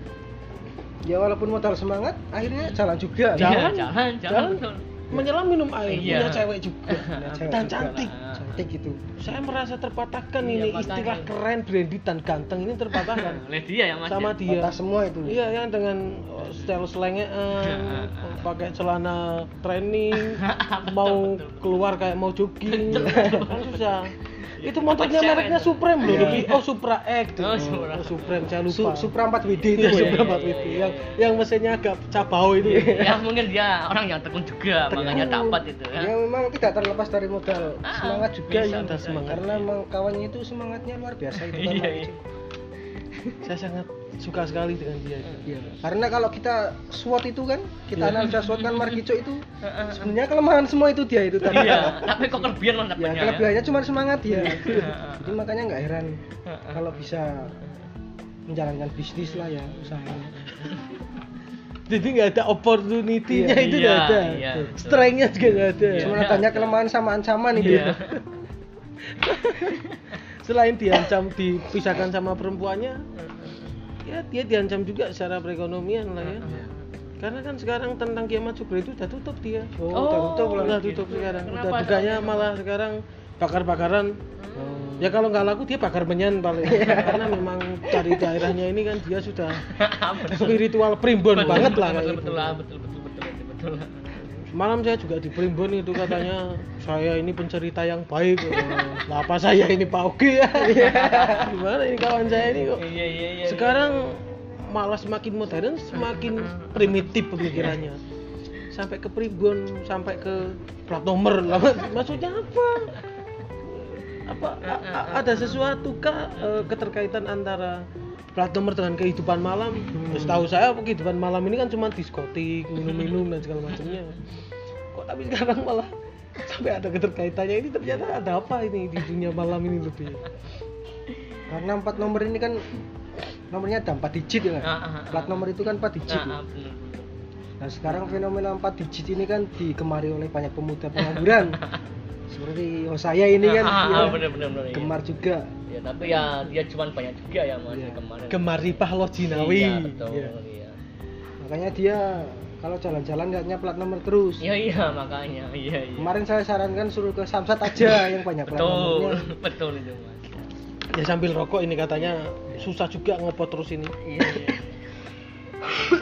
ya walaupun modal semangat akhirnya jalan juga Iya, Jalan, jalan, jalan, jalan. betul. menyelam minum air, Iya. punya cewek juga Punya cewek dan juga. cantik. Cantik gitu Saya merasa terpatahkan Iya, ini patahkan. istilah keren, brandy dan ganteng ini terpatahkan oleh dia ya mas sama ya? dia. Patah semua itu Iya, yang dengan oh, style selengean, pakai celana training, mau keluar kayak mau jogging, kan susah. Itu motornya mereknya. Supreme loh, Iya. Lucky. oh Supra X. Oh, Supra. Oh, Supreme, saya Su lupa. Supra 4 WD itu Iya, ya. Supra iya, 4 iya, WD. iya, yang iya. yang mesinnya agak cabau itu. ya mungkin dia orang yang tekun juga makanya dapat itu ya memang tidak terlepas dari modal Ah, semangat juga bisa, ya semangat. karena memang kawannya itu semangatnya luar biasa itu kan Iya, iya. Saya sangat suka sekali dengan dia. itu. Iya. Karena kalau kita SWOT itu kan, kita Iya. analisa SWOT kan Markico itu sebenarnya kelemahan semua itu dia itu tadi. iya tapi kok kelebihan mas Ya, kelebihannya cuma semangat ya. Iya. Jadi makanya nggak heran kalau bisa menjalankan bisnis lah ya usahanya. Jadi nggak ada opportunity-nya Iya, itu iya, nggak ada. iya. Strength-nya juga nggak ada. Cuma banyak kelemahan sama ancaman itu. Iya. Selain diancam dipisahkan sama perempuannya, ya dia diancam juga secara perekonomian lah ya. Karena kan sekarang tentang kiamat subro itu udah tutup dia. Oh, Oh, udah tutup lah. udah gitu. tutup sekarang. Kenapa udah soalnya? malah sekarang bakar-bakaran. Oh. Ya kalau nggak laku dia bakar menyan paling. Karena memang dari daerahnya ini kan dia sudah spiritual primbon banget betul, lah betul gitu. betul lah betul betul betul betul betul Malam saya juga di primbon itu katanya saya ini pencerita yang baik. Lah apa saya ini Pak Oge ya? Gimana ini kawan saya ini kok? iya iya iya Sekarang malah semakin modern, semakin primitif pemikirannya. Sampai ke primbon, sampai ke plat nomor. Lah, maksudnya apa? Apa a- a- ada sesuatu kah eh, keterkaitan antara plat nomor dengan kehidupan malam? Ya, Setahu saya kehidupan malam ini kan cuma diskotik, minum-minum dan segala macamnya. Tapi sekarang malah sampai ada keterkaitannya ini ternyata ada apa ini di dunia malam ini lebih? Karena empat nomor ini kan nomornya ada empat digit ya. Ah, ah, ah. Plat nomor itu kan empat digit. Ya. ah. Nah sekarang fenomena 4 digit ini kan digemari oleh banyak pemuda pengangguran seperti oh saya ini kan Ah, ah, bener, bener, bener, iya. gemar juga ya tapi ya dia cuman banyak juga ya mas Iya. kemarin Gemaripah lo Jinawi. iya betul Iya. iya makanya dia kalau jalan-jalan nggaknya plat nomor terus iya iya makanya iya iya kemarin saya sarankan suruh ke Samsat aja yang banyak plat betul nomornya betul itu mas Ya sambil rokok ini katanya susah juga ngepot terus ini. iya iya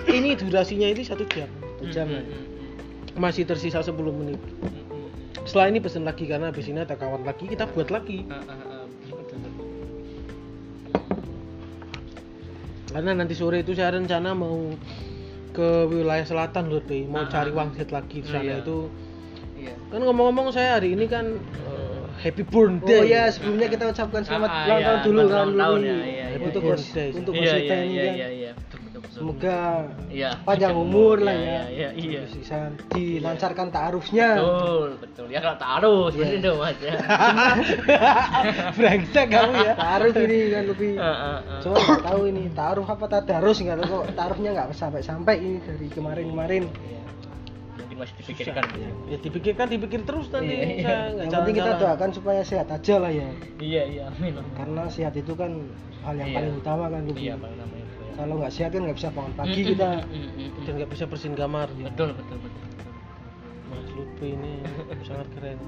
ini durasinya ini satu jam. Satu jam Mm, ya. mm, mm, Masih tersisa 10 menit. mm, mm. Setelah ini pesen lagi karena habis ini ada kawan lagi kita buat lagi. Betul, betul. Karena nanti sore itu saya rencana mau ke wilayah selatan loh, Pi. mau Ah, cari ah. wangsit lagi di sana iya. itu. iya Kan ngomong-ngomong saya hari ini kan eh, happy birthday. Oh ya sebelumnya kita ucapkan selamat Ah, ulang iya, tahun dulu selamat kan ulang tahun Luli. ya, iya, iya, untuk iya. bos Birthday. untuk bos iya iya iya iya iya betul betul semoga iya panjang umur lah Iya, ya iya iya iya dilancarkan taarufnya betul betul ya kalau taruh seperti Iya. itu mas ya Brengsek kamu ya. taaruf ini kan lebih ah. Cuma nggak tahu ini taruh apa tadarus nggak tahu kok taruhnya nggak sampai sampai ini dari kemarin-kemarin. Iya. mungkin masih dipikirkan Ya dipikirkan dipikir terus nanti. Iya, iya. Yang penting kita doakan supaya sehat aja lah ya. iya iya amin amin. Karena sehat itu kan hal yang Iya. paling utama kan Luki. iya paling namanya itu ya. Kalau nggak sehat kan nggak bisa bangun pagi Mm, kita. mm, mm, dan nggak bisa bersihin kamar. betul betul betul betul. Mas Lutfi ini sangat keren.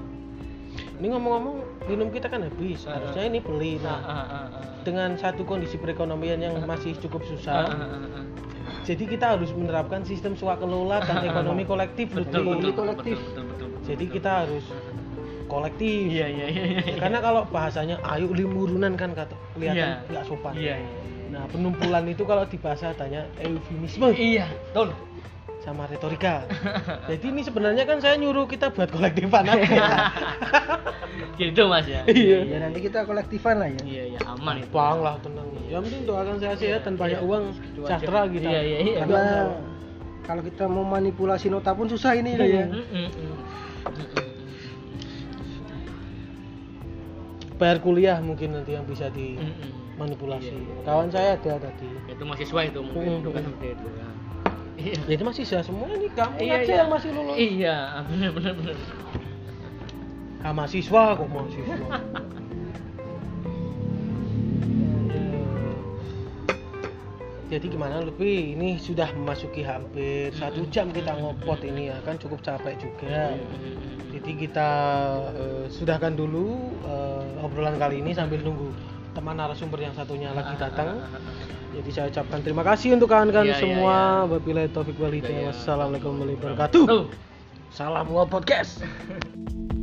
Ini ngomong-ngomong minum kita kan habis. Ah, Harusnya ini beli. Ah, Nah, ah, ah, ah. dengan satu kondisi perekonomian yang masih cukup Ah, susah, ah, ah, ah. jadi kita harus menerapkan sistem swakelola dan ekonomi kolektif betul betul kolektif. betul betul betul Jadi betul. kita harus kolektif. iya iya iya iya. Karena kalau bahasanya ayo limurunan kan kata kelihatan Iya. nggak sopan. iya iya Nah, penumpulan itu kalau di bahasa adanya eufemisme iya betul sama retorika. Jadi ini sebenarnya kan saya nyuruh kita buat kolektifan aja. gitu mas ya Iya. Ya nanti kita kolektifan lah ya. iya iya aman itu Bang lah tenang. Yang penting doakan saya sehat dan banyak Iya. uang Itu aja. sejahtera gitu. Iya, iya, iya. Karena kalau kita mau manipulasi nota pun susah ini lah ya. Mm. Bayar kuliah mungkin nanti yang bisa Mm, mm. Dimanipulasi. Iya, iya. Kawan saya ada tadi. itu mahasiswa itu mungkin Mm, itu kan seperti itu ya iya Jadi masih saya semua ini kamu Iya, aja iya. yang masih lulus. iya benar benar benar Ah, mahasiswa kok mahasiswa. Jadi gimana lebih ini sudah memasuki hampir satu jam kita ngopot ini ya kan cukup capek juga. Jadi kita eh, sudahkan dulu eh, obrolan kali ini sambil nunggu teman narasumber yang satunya lagi datang. Jadi saya ucapkan terima kasih untuk kawan-kawan Iya, iya, semua. Wabillahi taufik Iya, walhidayah. iya. Wassalamualaikum warahmatullahi wabarakatuh. Tuh. Salam Ngopodcast.